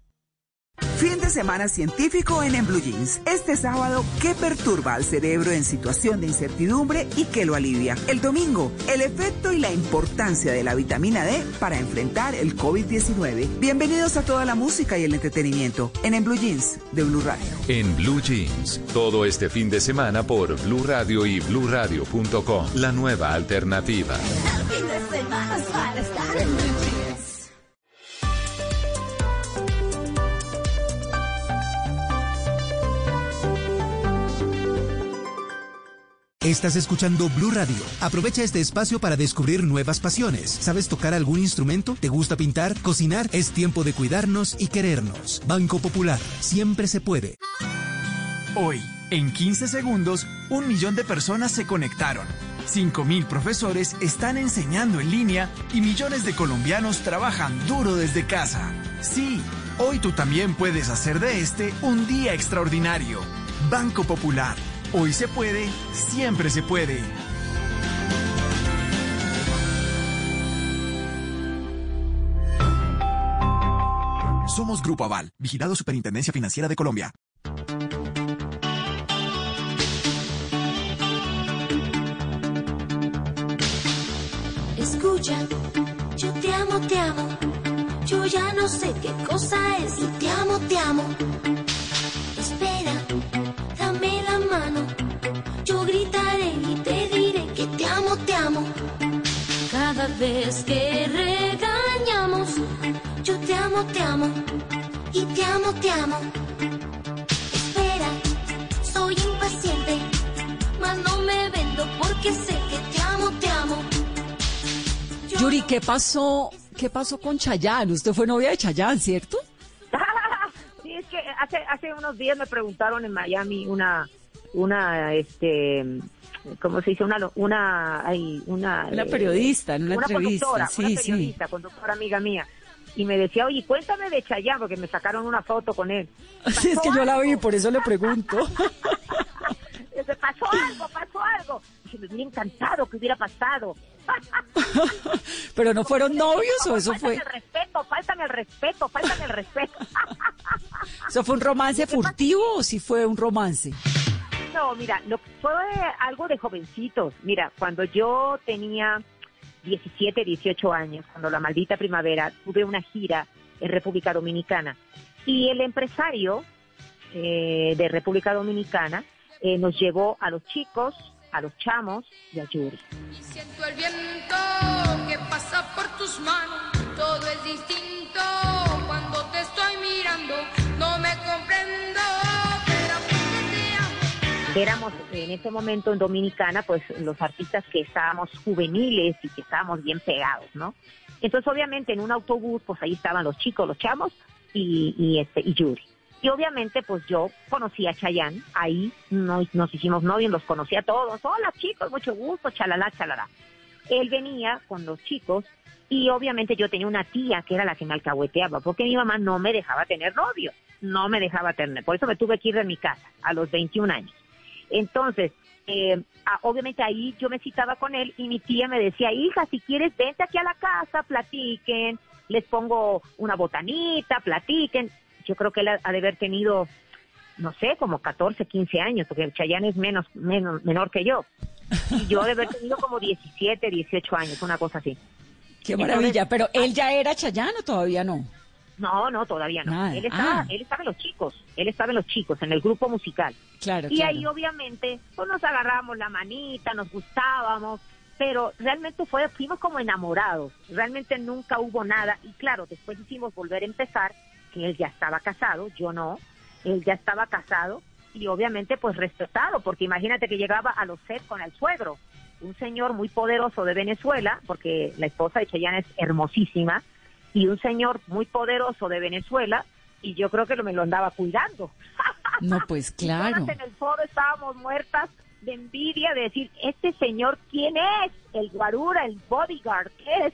S13: Fin de semana científico en En Blue Jeans. Este sábado, ¿qué perturba al cerebro en situación de incertidumbre y qué lo alivia? El domingo, el efecto y la importancia de la vitamina D para enfrentar el COVID-19. Bienvenidos a toda la música y el entretenimiento en En Blue Jeans de Blue Radio.
S4: En Blue Jeans, todo este fin de semana por Blue Radio y bluradio.com. La nueva alternativa.
S2: Estás escuchando Blue Radio. Aprovecha este espacio para descubrir nuevas pasiones. ¿Sabes tocar algún instrumento? ¿Te gusta pintar? ¿Cocinar? Es tiempo de cuidarnos y querernos. Banco Popular. Siempre se puede.
S14: Hoy, en 15 segundos, un millón de personas se conectaron. 5.000 profesores están enseñando en línea y millones de colombianos trabajan duro desde casa. Sí, hoy tú también puedes hacer de este un día extraordinario. Banco Popular. Hoy se puede, siempre se puede.
S15: Somos Grupo Aval, vigilado Superintendencia Financiera de Colombia.
S5: Escucha, yo te amo, te amo. Yo ya no sé qué cosa es y te amo, te amo. Vez que regañamos, yo te amo, te amo. Y te amo, te amo. Espera, soy impaciente, mas no me vendo porque sé que te amo, te amo.
S6: Yuri, ¿qué pasó? ¿Qué pasó con Chayanne? Usted fue novia de Chayanne, ¿cierto?
S7: sí, es que hace, hace unos días me preguntaron en Miami una, una, este, ¿cómo se dice? Una, una, ay, una,
S6: Una
S7: eh,
S6: periodista, en una entrevista,
S7: conductora,
S6: sí,
S7: una
S6: sí.
S7: periodista, conductora amiga mía. Y me decía, oye, cuéntame de Chayanne, porque me sacaron una foto con él.
S6: Sí, es que yo la vi, por eso le pregunto.
S7: Pasó algo, pasó algo. Dije, me hubiera encantado que hubiera pasado.
S6: ¿Pero no fueron novios o eso fue,
S7: el respeto, fáltame el respeto, fáltame el respeto.
S6: eso fue un romance furtivo o si fue un romance?
S7: No, mira, lo, fue algo de jovencitos. Mira, cuando yo tenía 17, 18 años, cuando la maldita primavera, tuve una gira en República Dominicana. Y el empresario eh, de República Dominicana eh, nos llevó a los chicos, a los chamos y a Yuri.
S16: Siento el viento que pasa por tus manos,
S7: éramos en ese momento en Dominicana, pues los artistas que estábamos juveniles y que estábamos bien pegados, ¿no? Entonces, obviamente, en un autobús, pues ahí estaban los chicos, los chamos y, y este y Yuri. Y obviamente, pues yo conocí a Chayanne, ahí nos, nos hicimos novios, los conocí a todos. Hola chicos, mucho gusto, chalala, chalala. Él venía con los chicos y obviamente yo tenía una tía que era la que me alcahueteaba, porque mi mamá no me dejaba tener novio, no me dejaba tener. Por eso me tuve que ir de mi casa a los 21 años. Entonces, eh, ah, obviamente ahí yo me citaba con él y mi tía me decía, hija, si quieres, vente aquí a la casa, platiquen, les pongo una botanita, platiquen. Yo creo que él ha ha de haber tenido, no sé, como 14, 15 años, porque el Chayanne es menos, menos, menor que yo. Y yo de haber tenido como 17, 18 años, una cosa así.
S6: Qué maravilla, pero él ya era Chayanne o todavía no?
S7: No, no, todavía no.
S6: Nada.
S7: Él estaba,
S6: Ah.
S7: él estaba en los chicos, él estaba en los chicos, en el grupo musical.
S6: Claro,
S7: y
S6: claro.
S7: ahí obviamente pues nos agarramos la manita, nos gustábamos, pero realmente fue, fuimos como enamorados, realmente nunca hubo nada y claro, después hicimos volver a empezar, que él ya estaba casado, yo no, él ya estaba casado y obviamente pues respetado, porque imagínate que llegaba a los sets con el suegro, un señor muy poderoso de Venezuela, porque la esposa de Cheyenne es hermosísima, y un señor muy poderoso de Venezuela, y yo creo que lo, me lo andaba cuidando.
S6: No, pues claro.
S7: En el foro estábamos muertas de envidia de decir, este señor, ¿quién es? El guarura, el bodyguard, ¿qué es?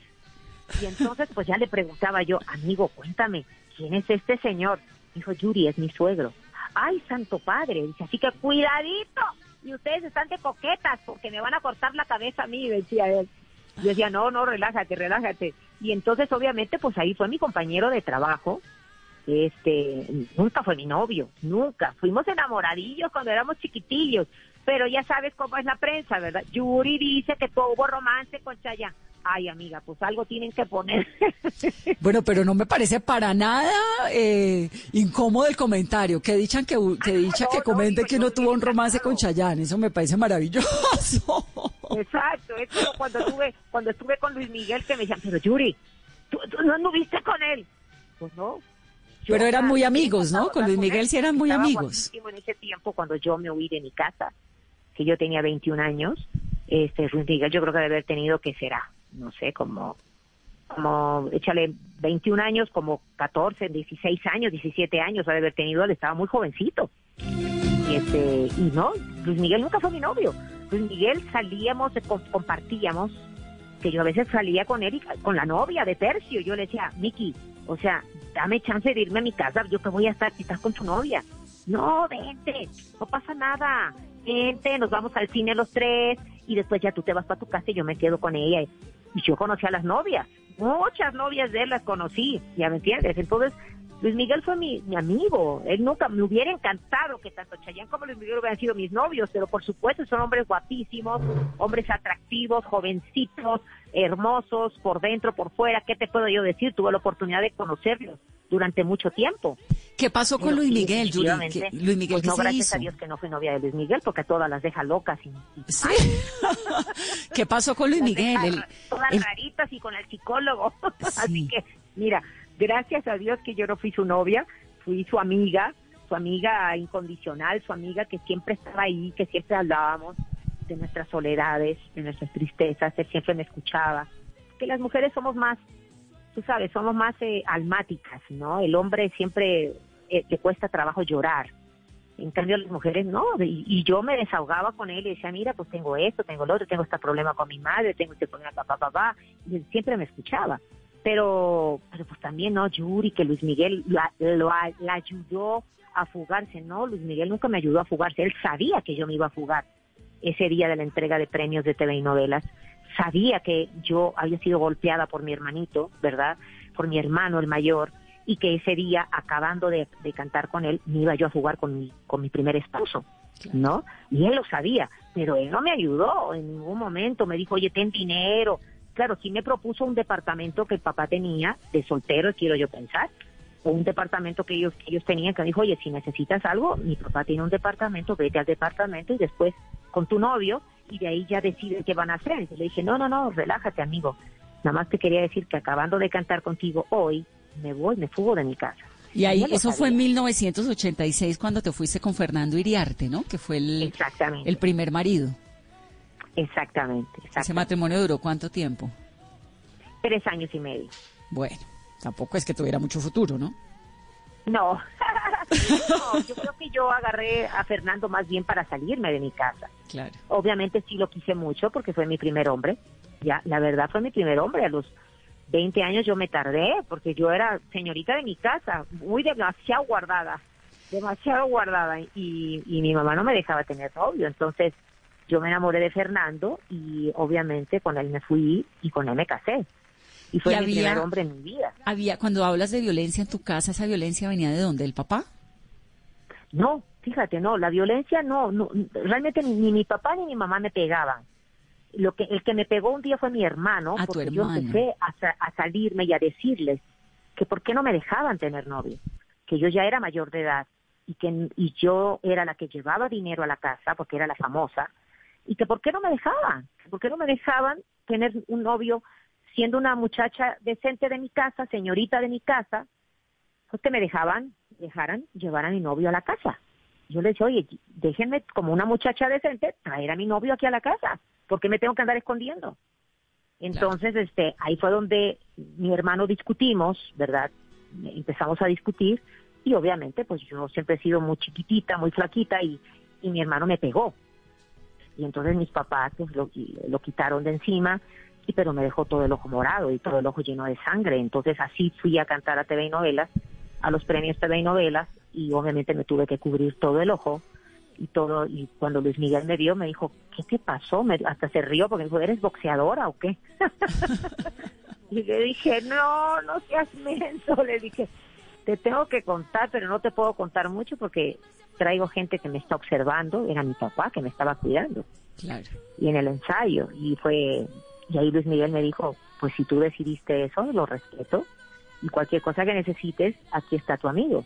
S7: Y entonces pues ya le preguntaba yo, amigo, cuéntame, ¿quién es este señor? Dijo, Yuri, es mi suegro. Ay, santo padre, dice, así que cuidadito. Y ustedes están de coquetas porque me van a cortar la cabeza a mí, decía él. Yo decía, no, no, relájate, relájate. Y entonces, obviamente, pues ahí fue mi compañero de trabajo, Este, nunca fue mi novio, nunca. Fuimos enamoradillos cuando éramos chiquitillos, pero ya sabes cómo es la prensa, ¿verdad? Yuri dice que tuvo romance con Chayanne. Ay, amiga, pues algo tienen que poner.
S6: Bueno, pero no me parece para nada eh, incómodo el comentario. Que dichan que, que dicha que comente que no tuvo un romance con Chayanne. Eso me parece maravilloso.
S7: Exacto, es como cuando estuve, cuando estuve con Luis Miguel que me decían, pero Yuri, ¿tú, tú no anduviste con él? Pues no. Yo
S6: Pero eran muy amigos, ¿no? Con Luis. Miguel sí eran muy amigos.
S7: en ese tiempo cuando yo me huí de mi casa, que yo tenía 21 años. Este, Luis Miguel yo creo que debe haber tenido, que será? No sé, como, como, échale 21 años, como 14, 16 años, 17 años, ha de haber tenido, él estaba muy jovencito. Y este, y no, Luis Miguel nunca fue mi novio. Luis Miguel salíamos, com- compartíamos, que yo a veces salía con él y con la novia de Tercio. Yo le decía, Miki, o sea, dame chance de irme a mi casa, yo que voy a estar si estás con tu novia. No, vente, no pasa nada. Vente, nos vamos al cine los tres y después ya tú te vas para tu casa y yo me quedo con ella. Y yo conocí a las novias, muchas novias de él las conocí, ya me entiendes. Entonces, Luis Miguel fue mi, mi amigo. Él nunca me hubiera encantado que tanto Chayanne como Luis Miguel hubieran sido mis novios, pero por supuesto son hombres guapísimos, hombres atractivos, jovencitos, hermosos, por dentro, por fuera. ¿Qué te puedo yo decir? Tuve la oportunidad de conocerlos durante mucho tiempo.
S6: ¿Qué pasó con Luis Miguel, Yuri?
S7: definitivamente,
S6: ¿Qué- Luis Miguel,
S7: pues
S6: ¿qué
S7: no,
S6: se
S7: gracias
S6: hizo?
S7: a Dios que no fui novia de Luis Miguel, porque a todas las deja locas. Y, y-
S6: Sí. ¿Qué pasó con Luis
S7: las
S6: Miguel?
S7: deja
S6: El-
S7: todas
S6: el-
S7: raritas y con el psicólogo. Así que, mira, gracias a Dios que yo no fui su novia, fui su amiga, su amiga incondicional, su amiga que siempre estaba ahí, que siempre hablábamos de nuestras soledades, de nuestras tristezas, él siempre me escuchaba. Que las mujeres somos más, tú sabes, somos más eh, almáticas, ¿no? El hombre siempre eh, le cuesta trabajo llorar. En cambio, las mujeres no. Y, y yo me desahogaba con él y decía, mira, pues tengo esto, tengo lo otro, tengo este problema con mi madre, tengo este problema, papá, papá. Y él siempre me escuchaba. Pero, pero pues también, ¿no? Yuri, que Luis Miguel la, lo, a- la ayudó a fugarse. No, Luis Miguel nunca me ayudó a fugarse. Él sabía que yo me iba a fugar ese día de la entrega de premios de TV y novelas. Sabía que yo había sido golpeada por mi hermanito, ¿verdad? Por mi hermano, el mayor, y que ese día, acabando de, de cantar con él, me iba yo a jugar con mi, con mi primer esposo, ¿no? Y él lo sabía, pero él no me ayudó en ningún momento. Me dijo, oye, ten dinero. Claro, sí me propuso un departamento que el papá tenía, de soltero, quiero yo pensar, o un departamento que ellos, que ellos tenían, que me dijo, oye, si necesitas algo, mi papá tiene un departamento, vete al departamento y después con tu novio, y de ahí ya deciden qué van a hacer. Y le dije, no, no, no, relájate, amigo. Nada más te quería decir que acabando de cantar contigo hoy, me voy, me fugo de mi casa.
S6: Y ahí, eso fue en 1986 cuando te fuiste con Fernando Iriarte, ¿no? Que fue el,
S7: Exactamente.
S6: el primer marido.
S7: Exactamente,
S6: Ese
S7: exactamente.
S6: matrimonio duró cuánto tiempo?
S7: Tres años y medio.
S6: Bueno, tampoco es que tuviera mucho futuro, ¿no?
S7: No. no, yo creo que yo agarré a Fernando más bien para salirme de mi casa.
S6: Claro.
S7: Obviamente sí lo quise mucho porque fue mi primer hombre. Ya, la verdad fue mi primer hombre. A los 20 años yo me tardé porque yo era señorita de mi casa, muy demasiado guardada, demasiado guardada y, y mi mamá no me dejaba tener novio. Entonces yo me enamoré de Fernando y obviamente con él me fui y con él me casé. Y fue
S6: Y
S7: mi
S6: había-
S7: primer hombre en mi vida.
S6: Había, cuando hablas de violencia en tu casa, ¿esa violencia venía de dónde? ¿Del papá?
S7: No, fíjate, no, la violencia no, no realmente ni, ni mi papá ni mi mamá me pegaban. Lo que el que me pegó un día fue mi hermano,
S6: tu
S7: porque yo empecé a, a salirme y a decirles que por qué no me dejaban tener novio, que yo ya era mayor de edad y que y yo era la que llevaba dinero a la casa porque era la famosa y que por qué no me dejaban, por qué no me dejaban tener un novio siendo una muchacha decente de mi casa, señorita de mi casa, pues que me dejaban, dejaran llevar a mi novio a la casa. Yo le decía, oye, déjenme como una muchacha decente traer a mi novio aquí a la casa, porque me tengo que andar escondiendo. Entonces, este, ahí fue donde mi hermano discutimos, ¿verdad? Empezamos a discutir y obviamente, pues yo siempre he sido muy chiquitita, muy flaquita y, y mi hermano me pegó. Y entonces mis papás pues, lo, lo quitaron de encima, y pero me dejó todo el ojo morado y todo el ojo lleno de sangre. Entonces así fui a cantar a TV y novelas, a los premios TV y novelas, y obviamente me tuve que cubrir todo el ojo y todo. Y cuando Luis Miguel me vio, me dijo, ¿qué te pasó? Me- hasta se rió porque me dijo, ¿eres boxeadora o qué? y le dije, no, no seas menso, le dije. te tengo que contar, pero no te puedo contar mucho porque traigo gente que me está observando, era mi papá que me estaba cuidando.
S6: Claro.
S7: Y en el ensayo, y fue, y ahí Luis Miguel me dijo, pues si tú decidiste eso, lo respeto, y cualquier cosa que necesites, aquí está tu amigo.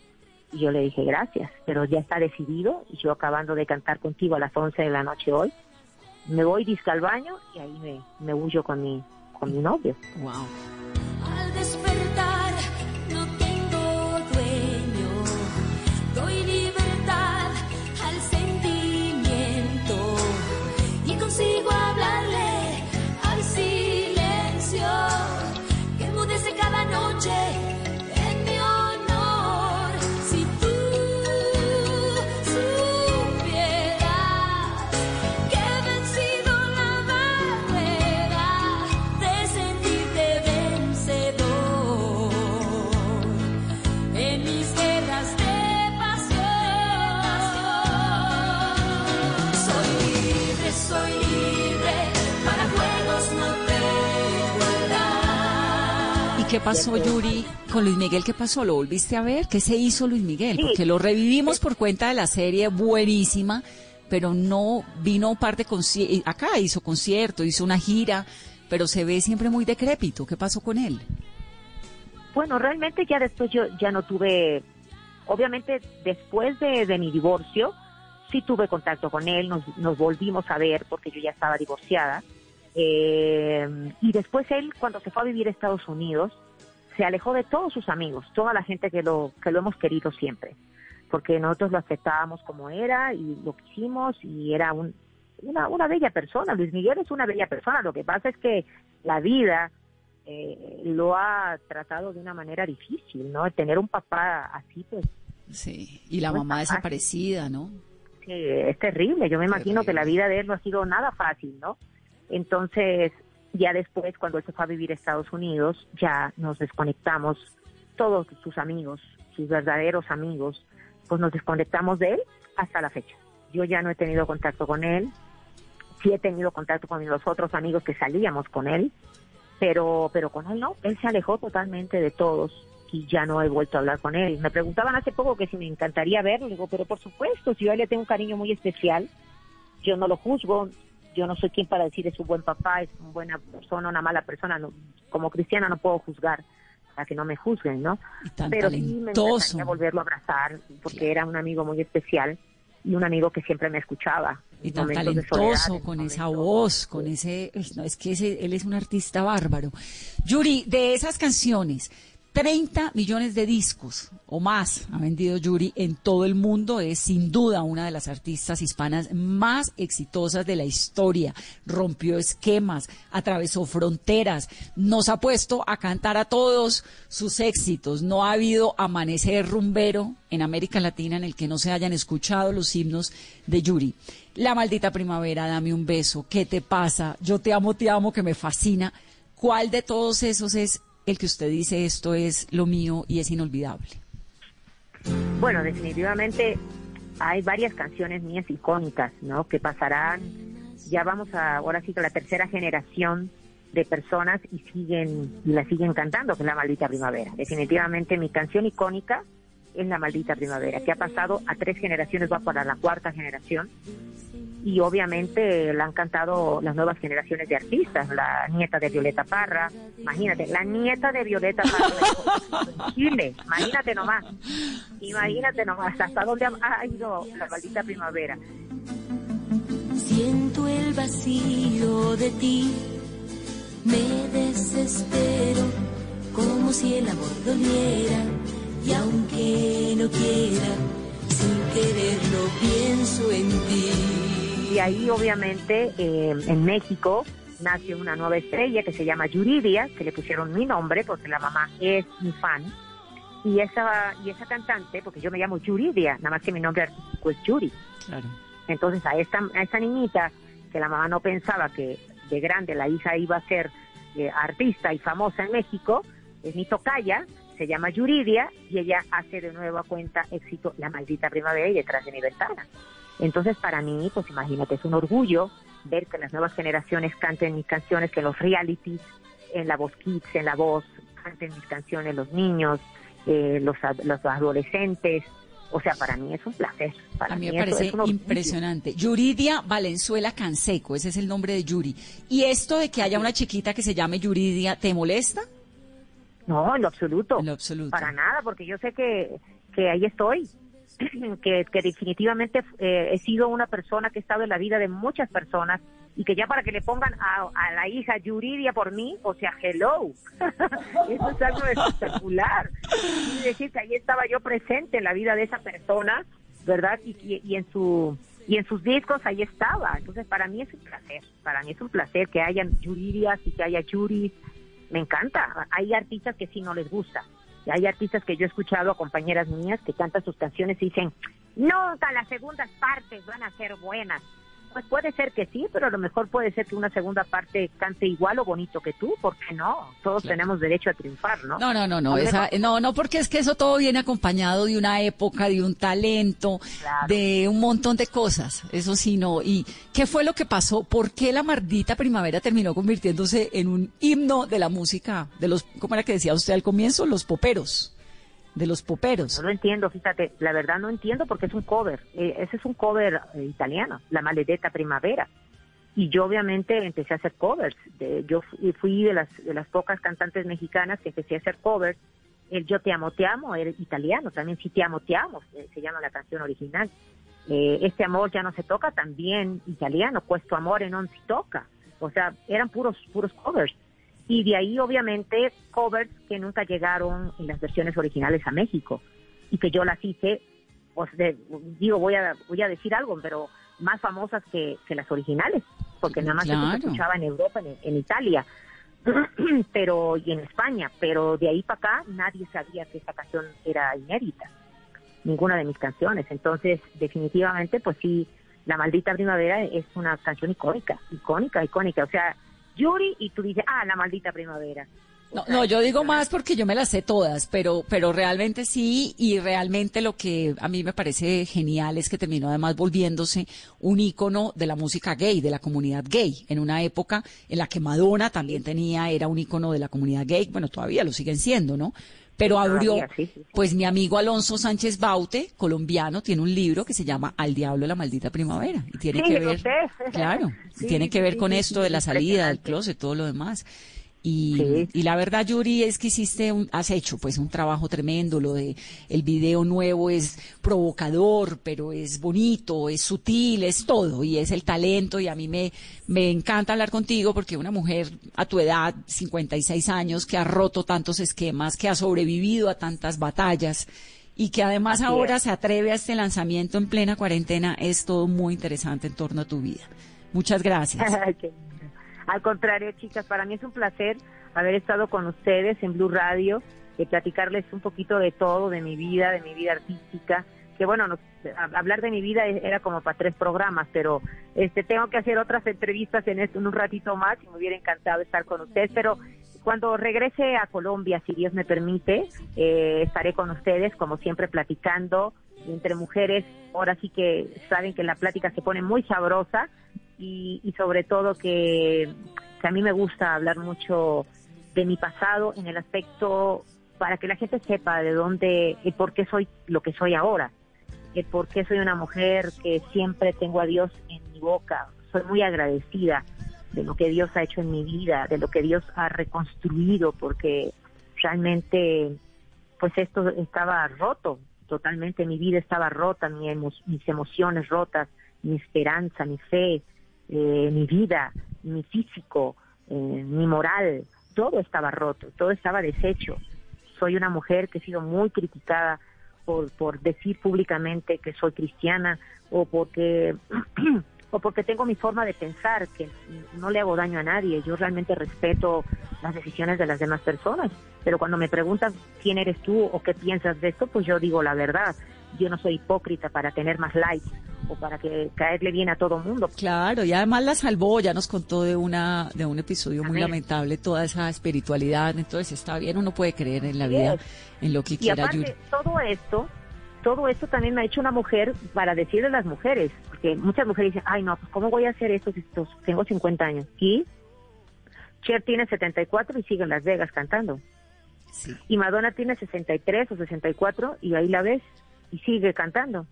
S7: Y yo le dije, gracias, pero ya está decidido, y yo acabando de cantar contigo a las 11 de la noche hoy, me voy disque al baño y ahí me, me huyo con mi, con mi novio.
S6: Wow. Qué pasó, Yuri, con Luis Miguel? ¿Qué pasó? ¿Lo volviste a ver? ¿Qué se hizo Luis Miguel? Porque lo revivimos por cuenta de la serie buenísima, pero no vino parte conci- acá, hizo concierto, hizo una gira, pero se ve siempre muy decrépito. ¿Qué pasó con él?
S7: Bueno, realmente ya después yo ya no tuve, obviamente después de, de mi divorcio, sí tuve contacto con él, nos, nos volvimos a ver porque yo ya estaba divorciada. Eh, y después él, cuando se fue a vivir a Estados Unidos, se alejó de todos sus amigos, toda la gente que lo, que lo hemos querido siempre, porque nosotros lo aceptábamos como era y lo quisimos y era un, una, una bella persona. Luis Miguel es una bella persona, lo que pasa es que la vida eh, lo ha tratado de una manera difícil, ¿no? Tener un papá así, pues,
S6: Sí. Y la
S7: No
S6: mamá desaparecida, ¿no?
S7: sí, es terrible. Yo me imagino que la vida de él no ha sido nada fácil, ¿no? Entonces, ya después, cuando él se fue a vivir a Estados Unidos, ya nos desconectamos, todos sus amigos, sus verdaderos amigos, pues nos desconectamos de él hasta la fecha. Yo ya no he tenido contacto con él, sí he tenido contacto con los otros amigos que salíamos con él, pero, pero con él no, él se alejó totalmente de todos y ya no he vuelto a hablar con él. Me preguntaban hace poco que si me encantaría verlo, digo, pero por supuesto, si yo le tengo un cariño muy especial, yo no lo juzgo, yo no soy quien para decir es un buen papá, es una buena persona, una mala persona, no, como cristiana no puedo juzgar para que no me juzguen, ¿no? Pero sí me encantaría volverlo a abrazar porque era un amigo muy especial y un amigo que siempre me escuchaba.
S6: Y tan
S7: soledad,
S6: talentoso,
S7: en
S6: con esa voz, con ese... No, es que ese- él es un artista bárbaro. Yuri, de esas canciones, 30 millones de discos o más ha vendido Yuri en todo el mundo. Es sin duda una de las artistas hispanas más exitosas de la historia. Rompió esquemas, atravesó fronteras, nos ha puesto a cantar a todos sus éxitos. No ha habido amanecer rumbero en América Latina en el que no se hayan escuchado los himnos de Yuri. La maldita primavera, dame un beso, ¿qué te pasa? Yo te amo, te amo, que me fascina. ¿Cuál de todos esos es el que usted dice esto es lo mío y es inolvidable?
S7: Bueno, definitivamente hay varias canciones mías icónicas, ¿no? Que pasarán, ya vamos a, ahora sí que la tercera generación de personas y siguen, y la siguen cantando, que es La Maldita Primavera. Definitivamente mi canción icónica es La Maldita Primavera, que ha pasado a tres generaciones, va para la cuarta generación. Y obviamente la han cantado las nuevas generaciones de artistas, la nieta de Violeta Parra, imagínate, la nieta de Violeta Parra en Chile, imagínate nomás, imagínate nomás hasta dónde ha, ido la maldita primavera.
S5: Siento el vacío de ti, me desespero como si el amor doliera y aunque no quiera, sin quererlo pienso en ti.
S7: Y ahí obviamente eh, en México nace una nueva estrella que se llama Yuridia, que le pusieron mi nombre porque la mamá es mi fan. Y esa, y esa cantante, porque yo me llamo Yuridia, nada más que mi nombre artístico es Yuri.
S6: Claro.
S7: Entonces a esta, a esta niñita, que la mamá no pensaba que de grande la hija iba a ser eh, artista y famosa en México, es mi tocaya, se llama Yuridia, y ella hace de nueva cuenta éxito La Maldita Primavera y Detrás de mi ventana. Entonces para mí, pues imagínate, es un orgullo ver que las nuevas generaciones canten mis canciones, que los realities, en la voz kids, en la voz, canten mis canciones los niños, eh, los, los adolescentes. O sea, para mí es un placer. Para
S6: A mí me parece
S7: es
S6: impresionante. Yuridia Valenzuela Canseco, ese es el nombre de Yuri. ¿Y esto de que haya una chiquita que se llame Yuridia, te molesta?
S7: No, en lo absoluto.
S6: En lo absoluto.
S7: Para nada, porque yo sé que, que ahí estoy. que, que definitivamente eh, he sido una persona que he estado en la vida de muchas personas y que ya para que le pongan a, a la hija Yuridia por mí, o sea, hello. Eso es algo espectacular. Y decir que ahí estaba yo presente en la vida de esa persona, ¿verdad? Y, y, y en su y en sus discos ahí estaba. Entonces, para mí es un placer. Para mí es un placer que hayan Yuridias y que haya Yuris. Me encanta. Hay artistas que sí no les gusta. Hay artistas que yo he escuchado a compañeras mías que cantan sus canciones y dicen, nunca las segundas partes van a ser buenas. Pues puede ser que sí, pero a lo mejor puede ser que una segunda parte cante igual o bonito que tú, ¿por qué no? Todos tenemos derecho a triunfar, ¿no?
S6: No, no, no, no, esa- no, no, porque es que eso todo viene acompañado de una época, de un talento, de un montón de cosas. Eso sí, no. ¿Y qué fue lo que pasó? ¿Por qué la maldita primavera terminó convirtiéndose en un himno de la música, de los, ¿cómo era que decía usted al comienzo? Los poperos. De los poperos.
S7: No lo entiendo, fíjate, la verdad no entiendo porque es un cover. Eh, ese es un cover eh, italiano, La Maledetta Primavera. Y yo obviamente empecé a hacer covers. Yo fui, de las de las pocas cantantes mexicanas que empecé a hacer covers. El Yo te amo, te amo, era italiano, también Sí te amo, te amo, eh, se llama la canción original. Este amor ya no se toca, también italiano, Questo amore non si toca. O sea, eran puros puros covers. Y de ahí, obviamente, covers que nunca llegaron en las versiones originales a México y que yo las hice, pues de- digo, voy a, voy a decir algo, pero más famosas que, que las originales, porque nada más
S6: Claro.
S7: se escuchaba en Europa, en, en Italia, pero y en España, pero de ahí para acá nadie sabía que esta canción era inédita, ninguna de mis canciones. Entonces, definitivamente, pues sí, La Maldita Primavera es una canción icónica, icónica, icónica. O sea, Yuri y tú dices, ah, La Maldita Primavera.
S6: No, no, yo digo más porque yo me las sé todas, pero, pero realmente sí, y realmente lo que a mí me parece genial es que terminó además volviéndose un ícono de la música gay, de la comunidad gay, en una época en la que Madonna también tenía, era un ícono de la comunidad gay, bueno, todavía lo siguen siendo, ¿no? Pero abrió,
S7: sí, sí.
S6: pues mi amigo Alonso Sánchez Baute, colombiano, tiene un libro que se llama Al Diablo la Maldita Primavera, y tiene
S7: Sí,
S6: que ver, claro,
S7: Sí,
S6: tiene que ver con esto de la salida del closet, todo lo demás. Y, y la verdad, Yuri, es que hiciste un, has hecho pues un trabajo tremendo. Lo de el video nuevo es provocador, pero es bonito, es sutil, es todo. Y es el talento. Y a mí me, me encanta hablar contigo porque una mujer a tu edad, 56 años, que ha roto tantos esquemas, que ha sobrevivido a tantas batallas y que además
S7: Así
S6: ahora
S7: es.
S6: se atreve a este lanzamiento en plena cuarentena, es todo muy interesante en torno a tu vida. Muchas gracias.
S7: Al contrario, chicas, para mí es un placer haber estado con ustedes en Blue Radio, de platicarles un poquito de todo, de mi vida, de mi vida artística. Que bueno, nos- hablar de mi vida e- era como para tres programas, pero este tengo que hacer otras entrevistas en, esto, en un ratito más y me hubiera encantado estar con ustedes. Pero cuando regrese a Colombia, si Dios me permite, eh, estaré con ustedes, como siempre, platicando entre mujeres. Ahora sí que saben que la plática se pone muy sabrosa y, y sobre todo que, que a mí me gusta hablar mucho de mi pasado en el aspecto para que la gente sepa de dónde y por qué soy lo que soy ahora, el por qué soy una mujer que siempre tengo a Dios en mi boca, soy muy agradecida de lo que Dios ha hecho en mi vida, de lo que Dios ha reconstruido, porque realmente pues esto estaba roto, totalmente. Mi vida estaba rota, mis emociones rotas, mi esperanza, mi fe, eh, mi vida, mi físico, eh, mi moral, todo estaba roto, todo estaba deshecho. Soy una mujer que he sido muy criticada por, por decir públicamente que soy cristiana o porque o porque tengo mi forma de pensar que no le hago daño a nadie. Yo realmente respeto las decisiones de las demás personas, pero cuando me preguntan quién eres tú o qué piensas de esto, pues yo digo la verdad. Yo no soy hipócrita para tener más likes o para que caerle bien a todo mundo.
S6: Claro, y además la salvó, ya nos contó de una de un episodio muy lamentable toda esa espiritualidad, entonces está bien, uno puede creer en la vida,
S7: es.
S6: en lo que
S7: Y
S6: quiera
S7: aparte,
S6: Yuri.
S7: todo esto, todo esto también me ha hecho una mujer para decirle a las mujeres, porque muchas mujeres dicen, ay no, pues ¿cómo voy a hacer esto si tengo 50 años? Y Cher tiene 74 y sigue en Las Vegas cantando. Y Madonna tiene 63 o 64 y ahí la ves y sigue cantando.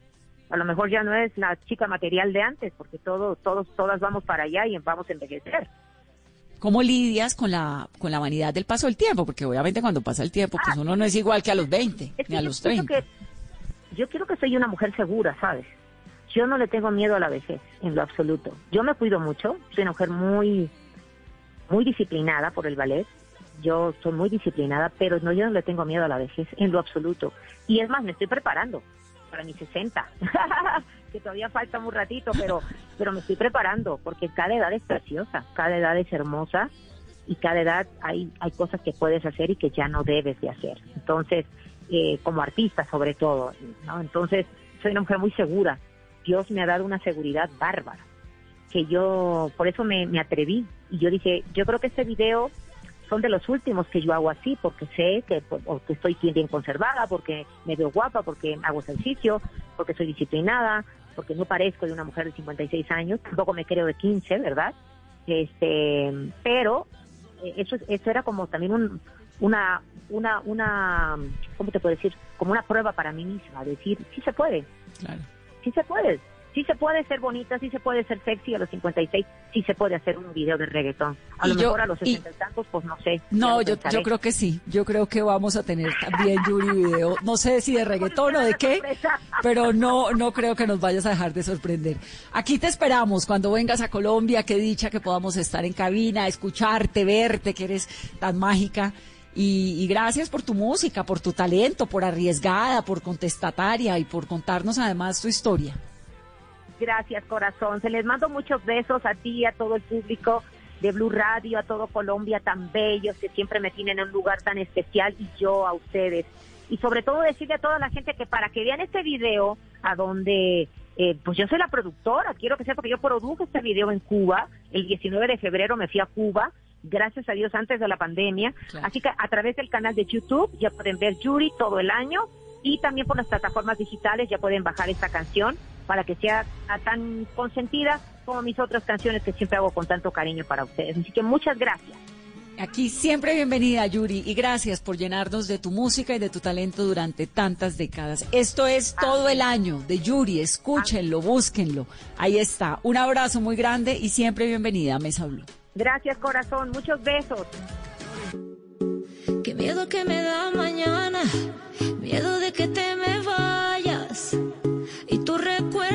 S7: A lo mejor ya no es la chica material de antes, porque todo, todos, todas vamos para allá y vamos a envejecer.
S6: ¿Cómo lidias con la, con la vanidad del paso del tiempo? Porque obviamente cuando pasa el tiempo, pues uno no es igual que a los 20,
S7: Es que
S6: ni a los
S7: siento
S6: 30.
S7: que- yo quiero que soy una mujer segura, ¿sabes? Yo no le tengo miedo a la vejez, en lo absoluto. Yo me cuido mucho, soy una mujer muy, muy disciplinada por el ballet. Yo soy muy disciplinada, pero no, yo no le tengo miedo a la vejez, en lo absoluto. Y es más, me estoy preparando para mis 60, que todavía falta un ratito, pero, pero me estoy preparando, porque cada edad es preciosa, cada edad es hermosa y cada edad hay, hay cosas que puedes hacer y que ya no debes de hacer. Entonces, eh, como artista sobre todo, ¿no? Entonces, soy una mujer muy segura. Dios me ha dado una seguridad bárbara, que yo, por eso me, me atreví. Y yo dije, yo creo que este video son de los últimos que yo hago así, porque sé que, pues, o que estoy bien conservada, porque me veo guapa, porque hago ejercicio, porque soy disciplinada, porque no parezco de una mujer de 56 años, tampoco me creo de 15, ¿verdad? Este, pero eh, eso, eso era como también un, una, una, una, ¿cómo te puedo decir? Como una prueba para mí misma, decir, sí se puede,
S6: Claro.
S7: sí se puede, sí se puede ser bonita, sí se puede ser sexy a los 56, sí se puede hacer un video de reggaetón. A
S6: Y
S7: lo
S6: yo-
S7: mejor a los
S6: y-
S7: 60 y tantos, pues no sé.
S6: No, yo,
S7: pensaré.
S6: yo creo que sí. Yo creo que vamos a tener también, Yuri, video. No sé si de reggaetón o de qué, pero no, no creo que nos vayas a dejar de sorprender. Aquí te esperamos cuando vengas a Colombia. Qué dicha que podamos estar en cabina, escucharte, verte, que eres tan mágica. Y, y gracias por tu música, por tu talento, por arriesgada, por contestataria y por contarnos además tu historia.
S7: Gracias, corazón. Se les mando muchos besos a ti, a todo el público de Blue Radio, a todo Colombia tan bellos que siempre me tienen en un lugar tan especial y yo a ustedes. Y sobre todo decirle a toda la gente que para que vean este video a donde eh, pues yo soy la productora, quiero que sepa que yo produjo este video en Cuba, el 19 de febrero me fui a Cuba, gracias a Dios antes de la pandemia, así que a través del canal de YouTube ya pueden ver Yuri todo el año. Y también por las plataformas digitales ya pueden bajar esta canción para que sea tan consentida como mis otras canciones que siempre hago con tanto cariño para ustedes. Así que muchas gracias.
S6: Aquí siempre bienvenida, Yuri, y gracias por llenarnos de tu música y de tu talento durante tantas décadas. Esto es todo el año de Yuri, escúchenlo, búsquenlo. Ahí está. Un abrazo muy grande y siempre bienvenida a Mesa Blue.
S7: Gracias corazón, muchos besos.
S5: Qué miedo que me da mañana, miedo de que te me vayas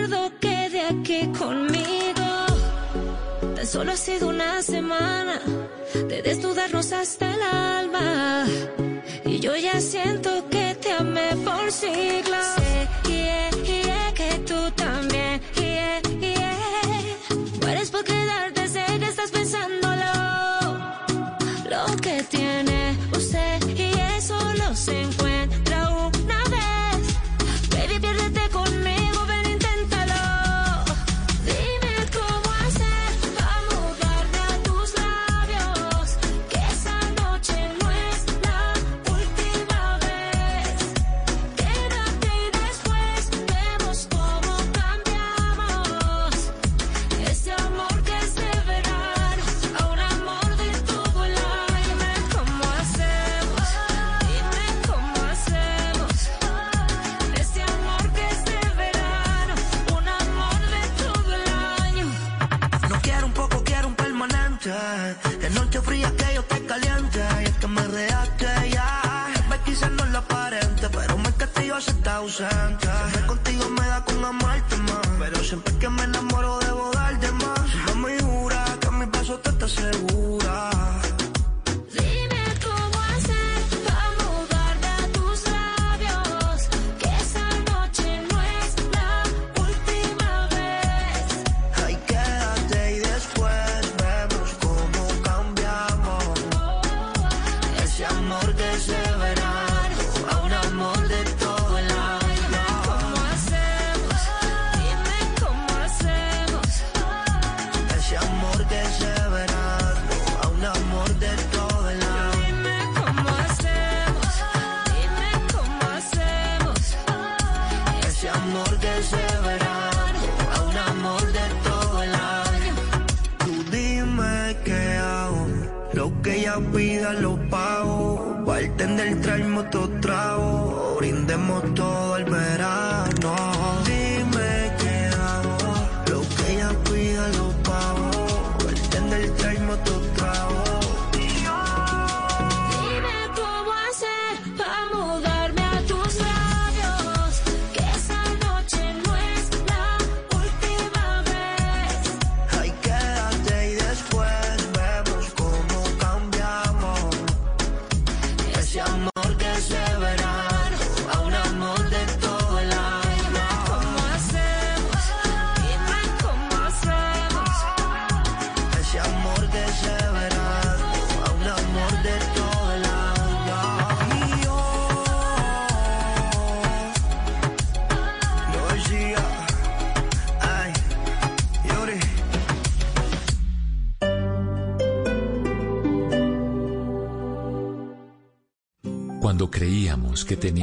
S5: recuerdo quede aquí conmigo. Tan solo ha sido una semana de desnudarnos hasta el alma y yo ya siento que te amé por siglos. Sé, yeah, yeah, que tú también, yeah, yeah. Mueres por quedarte, sé que estás pensándolo lo que tiene usted y eso lo se encuentra
S17: si está.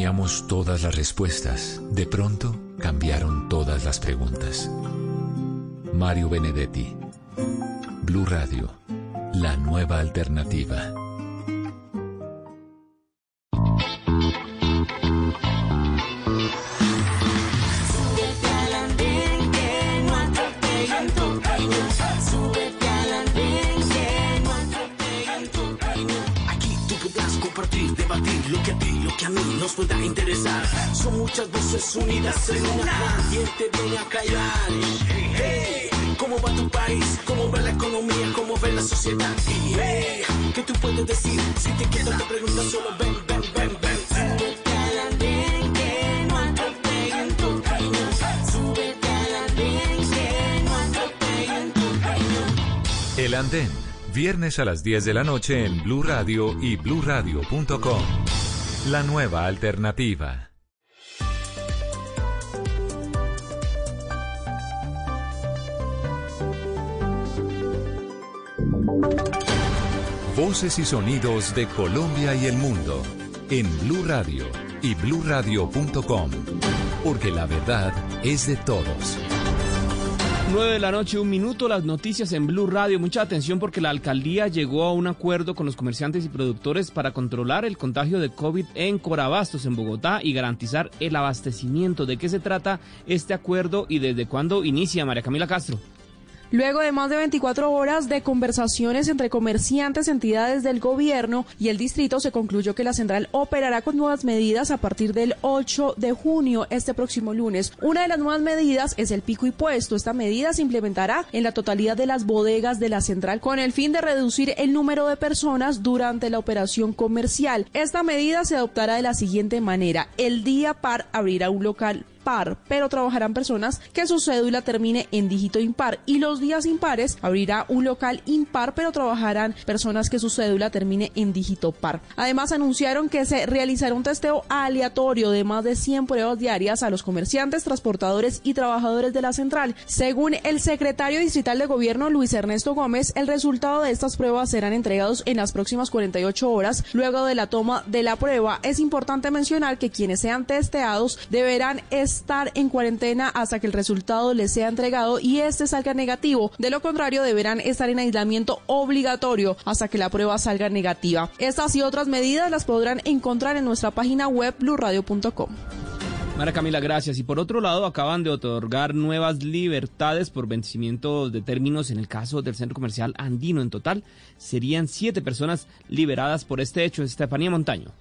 S4: Teníamos todas las respuestas, de pronto cambiaron todas las preguntas. Mario Benedetti, Blue Radio, la nueva alternativa.
S18: Debatir lo que a ti, lo que a mí nos pueda interesar. Son muchas voces unidas en una. ¿Quién te viene a callar? Hey, ¿cómo va tu país? ¿Cómo va la economía? ¿Cómo va la sociedad? Hey, ¿qué tú puedes decir? Si te quedas te preguntas solo ven, ven, ven, ven.
S5: Opinión.
S4: El Andén, viernes a las 10 de la noche en Blue Radio y bluradio.com. La nueva alternativa. Voces y sonidos de Colombia y el mundo en Blue Radio y bluradio.com. Porque la verdad es de todos.
S19: 9 de la noche, un minuto, las noticias en Blue Radio. Mucha atención porque la alcaldía llegó a un acuerdo con los comerciantes y productores para controlar el contagio de COVID en Corabastos, en Bogotá, y garantizar el abastecimiento. ¿De qué se trata este acuerdo y desde cuándo inicia María Camila Castro?
S20: Luego de más de 24 horas de conversaciones entre comerciantes, entidades del gobierno y el distrito, se concluyó que la central operará con nuevas medidas a partir del 8 de junio, este próximo lunes. Una de las nuevas medidas es el pico y puesto. Esta medida se implementará en la totalidad de las bodegas de la central con el fin de reducir el número de personas durante la operación comercial. Esta medida se adoptará de la siguiente manera. El día par abrirá un local par, pero trabajarán personas que su cédula termine en dígito impar y los días impares abrirá un local impar, pero trabajarán personas que su cédula termine en dígito par. Además anunciaron que se realizará un testeo aleatorio de más de 100 pruebas diarias a los comerciantes, transportadores y trabajadores de la central. Según el secretario distrital de gobierno Luis Ernesto Gómez, el resultado de estas pruebas serán entregados en las próximas 48 horas luego de la toma de la prueba. Es importante mencionar que quienes sean testeados deberán estar en cuarentena hasta que el resultado les sea entregado y este salga negativo. De lo contrario, deberán estar en aislamiento obligatorio hasta que la prueba salga negativa. Estas y otras medidas las podrán encontrar en nuestra página web blurradio.com.
S19: María Camila, gracias. Y por otro lado, acaban de otorgar nuevas libertades por vencimiento de términos en el caso del centro comercial andino. En total, serían siete personas liberadas por este hecho. Estefanía Montaño.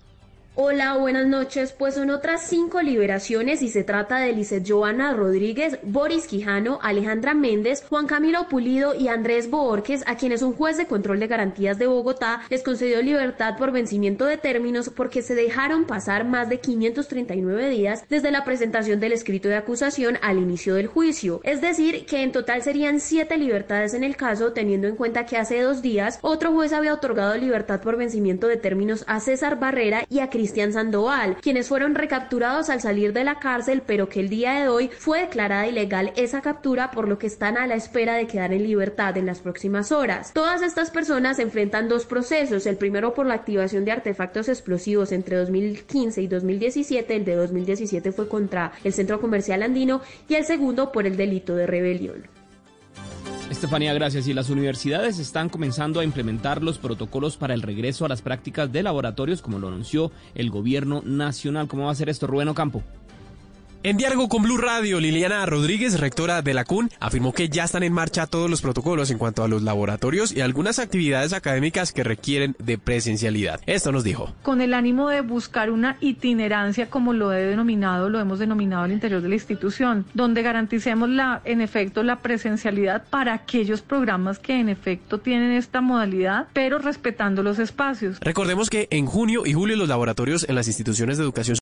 S21: Hola, buenas noches. Pues son otras cinco liberaciones y se trata de Lizeth Joana Rodríguez, Boris Quijano, Alejandra Méndez, Juan Camilo Pulido y Andrés Borges, a quienes un juez de control de garantías de Bogotá les concedió libertad por vencimiento de términos porque se dejaron pasar más de 539 días desde la presentación del escrito de acusación al inicio del juicio. Es decir, que en total serían siete libertades en el caso, teniendo en cuenta que hace dos días otro juez había otorgado libertad por vencimiento de términos a César Barrera y a Cristian Sandoval, quienes fueron recapturados al salir de la cárcel, pero que el día de hoy fue declarada ilegal esa captura, por lo que están a la espera de quedar en libertad en las próximas horas. Todas estas personas enfrentan dos procesos, el primero por la activación de artefactos explosivos entre 2015 y 2017, el de 2017 fue contra el Centro Comercial Andino, y el segundo por el delito de rebelión.
S19: Estefanía, gracias. Y las universidades están comenzando a implementar los protocolos para el regreso a las prácticas de laboratorios, como lo anunció el gobierno nacional. ¿Cómo va a ser esto, Rubén Ocampo?
S22: En diálogo con Blue Radio, Liliana Rodríguez, rectora de la CUN, afirmó que ya están en marcha todos los protocolos en cuanto a los laboratorios y algunas actividades académicas que requieren de presencialidad. Esto nos dijo.
S23: Con el ánimo de buscar una itinerancia, como lo he denominado, lo hemos denominado al interior de la institución, donde garanticemos la, en efecto, la presencialidad para aquellos programas que en efecto tienen esta modalidad, pero respetando los espacios.
S22: Recordemos que en junio y julio los laboratorios en las instituciones de educación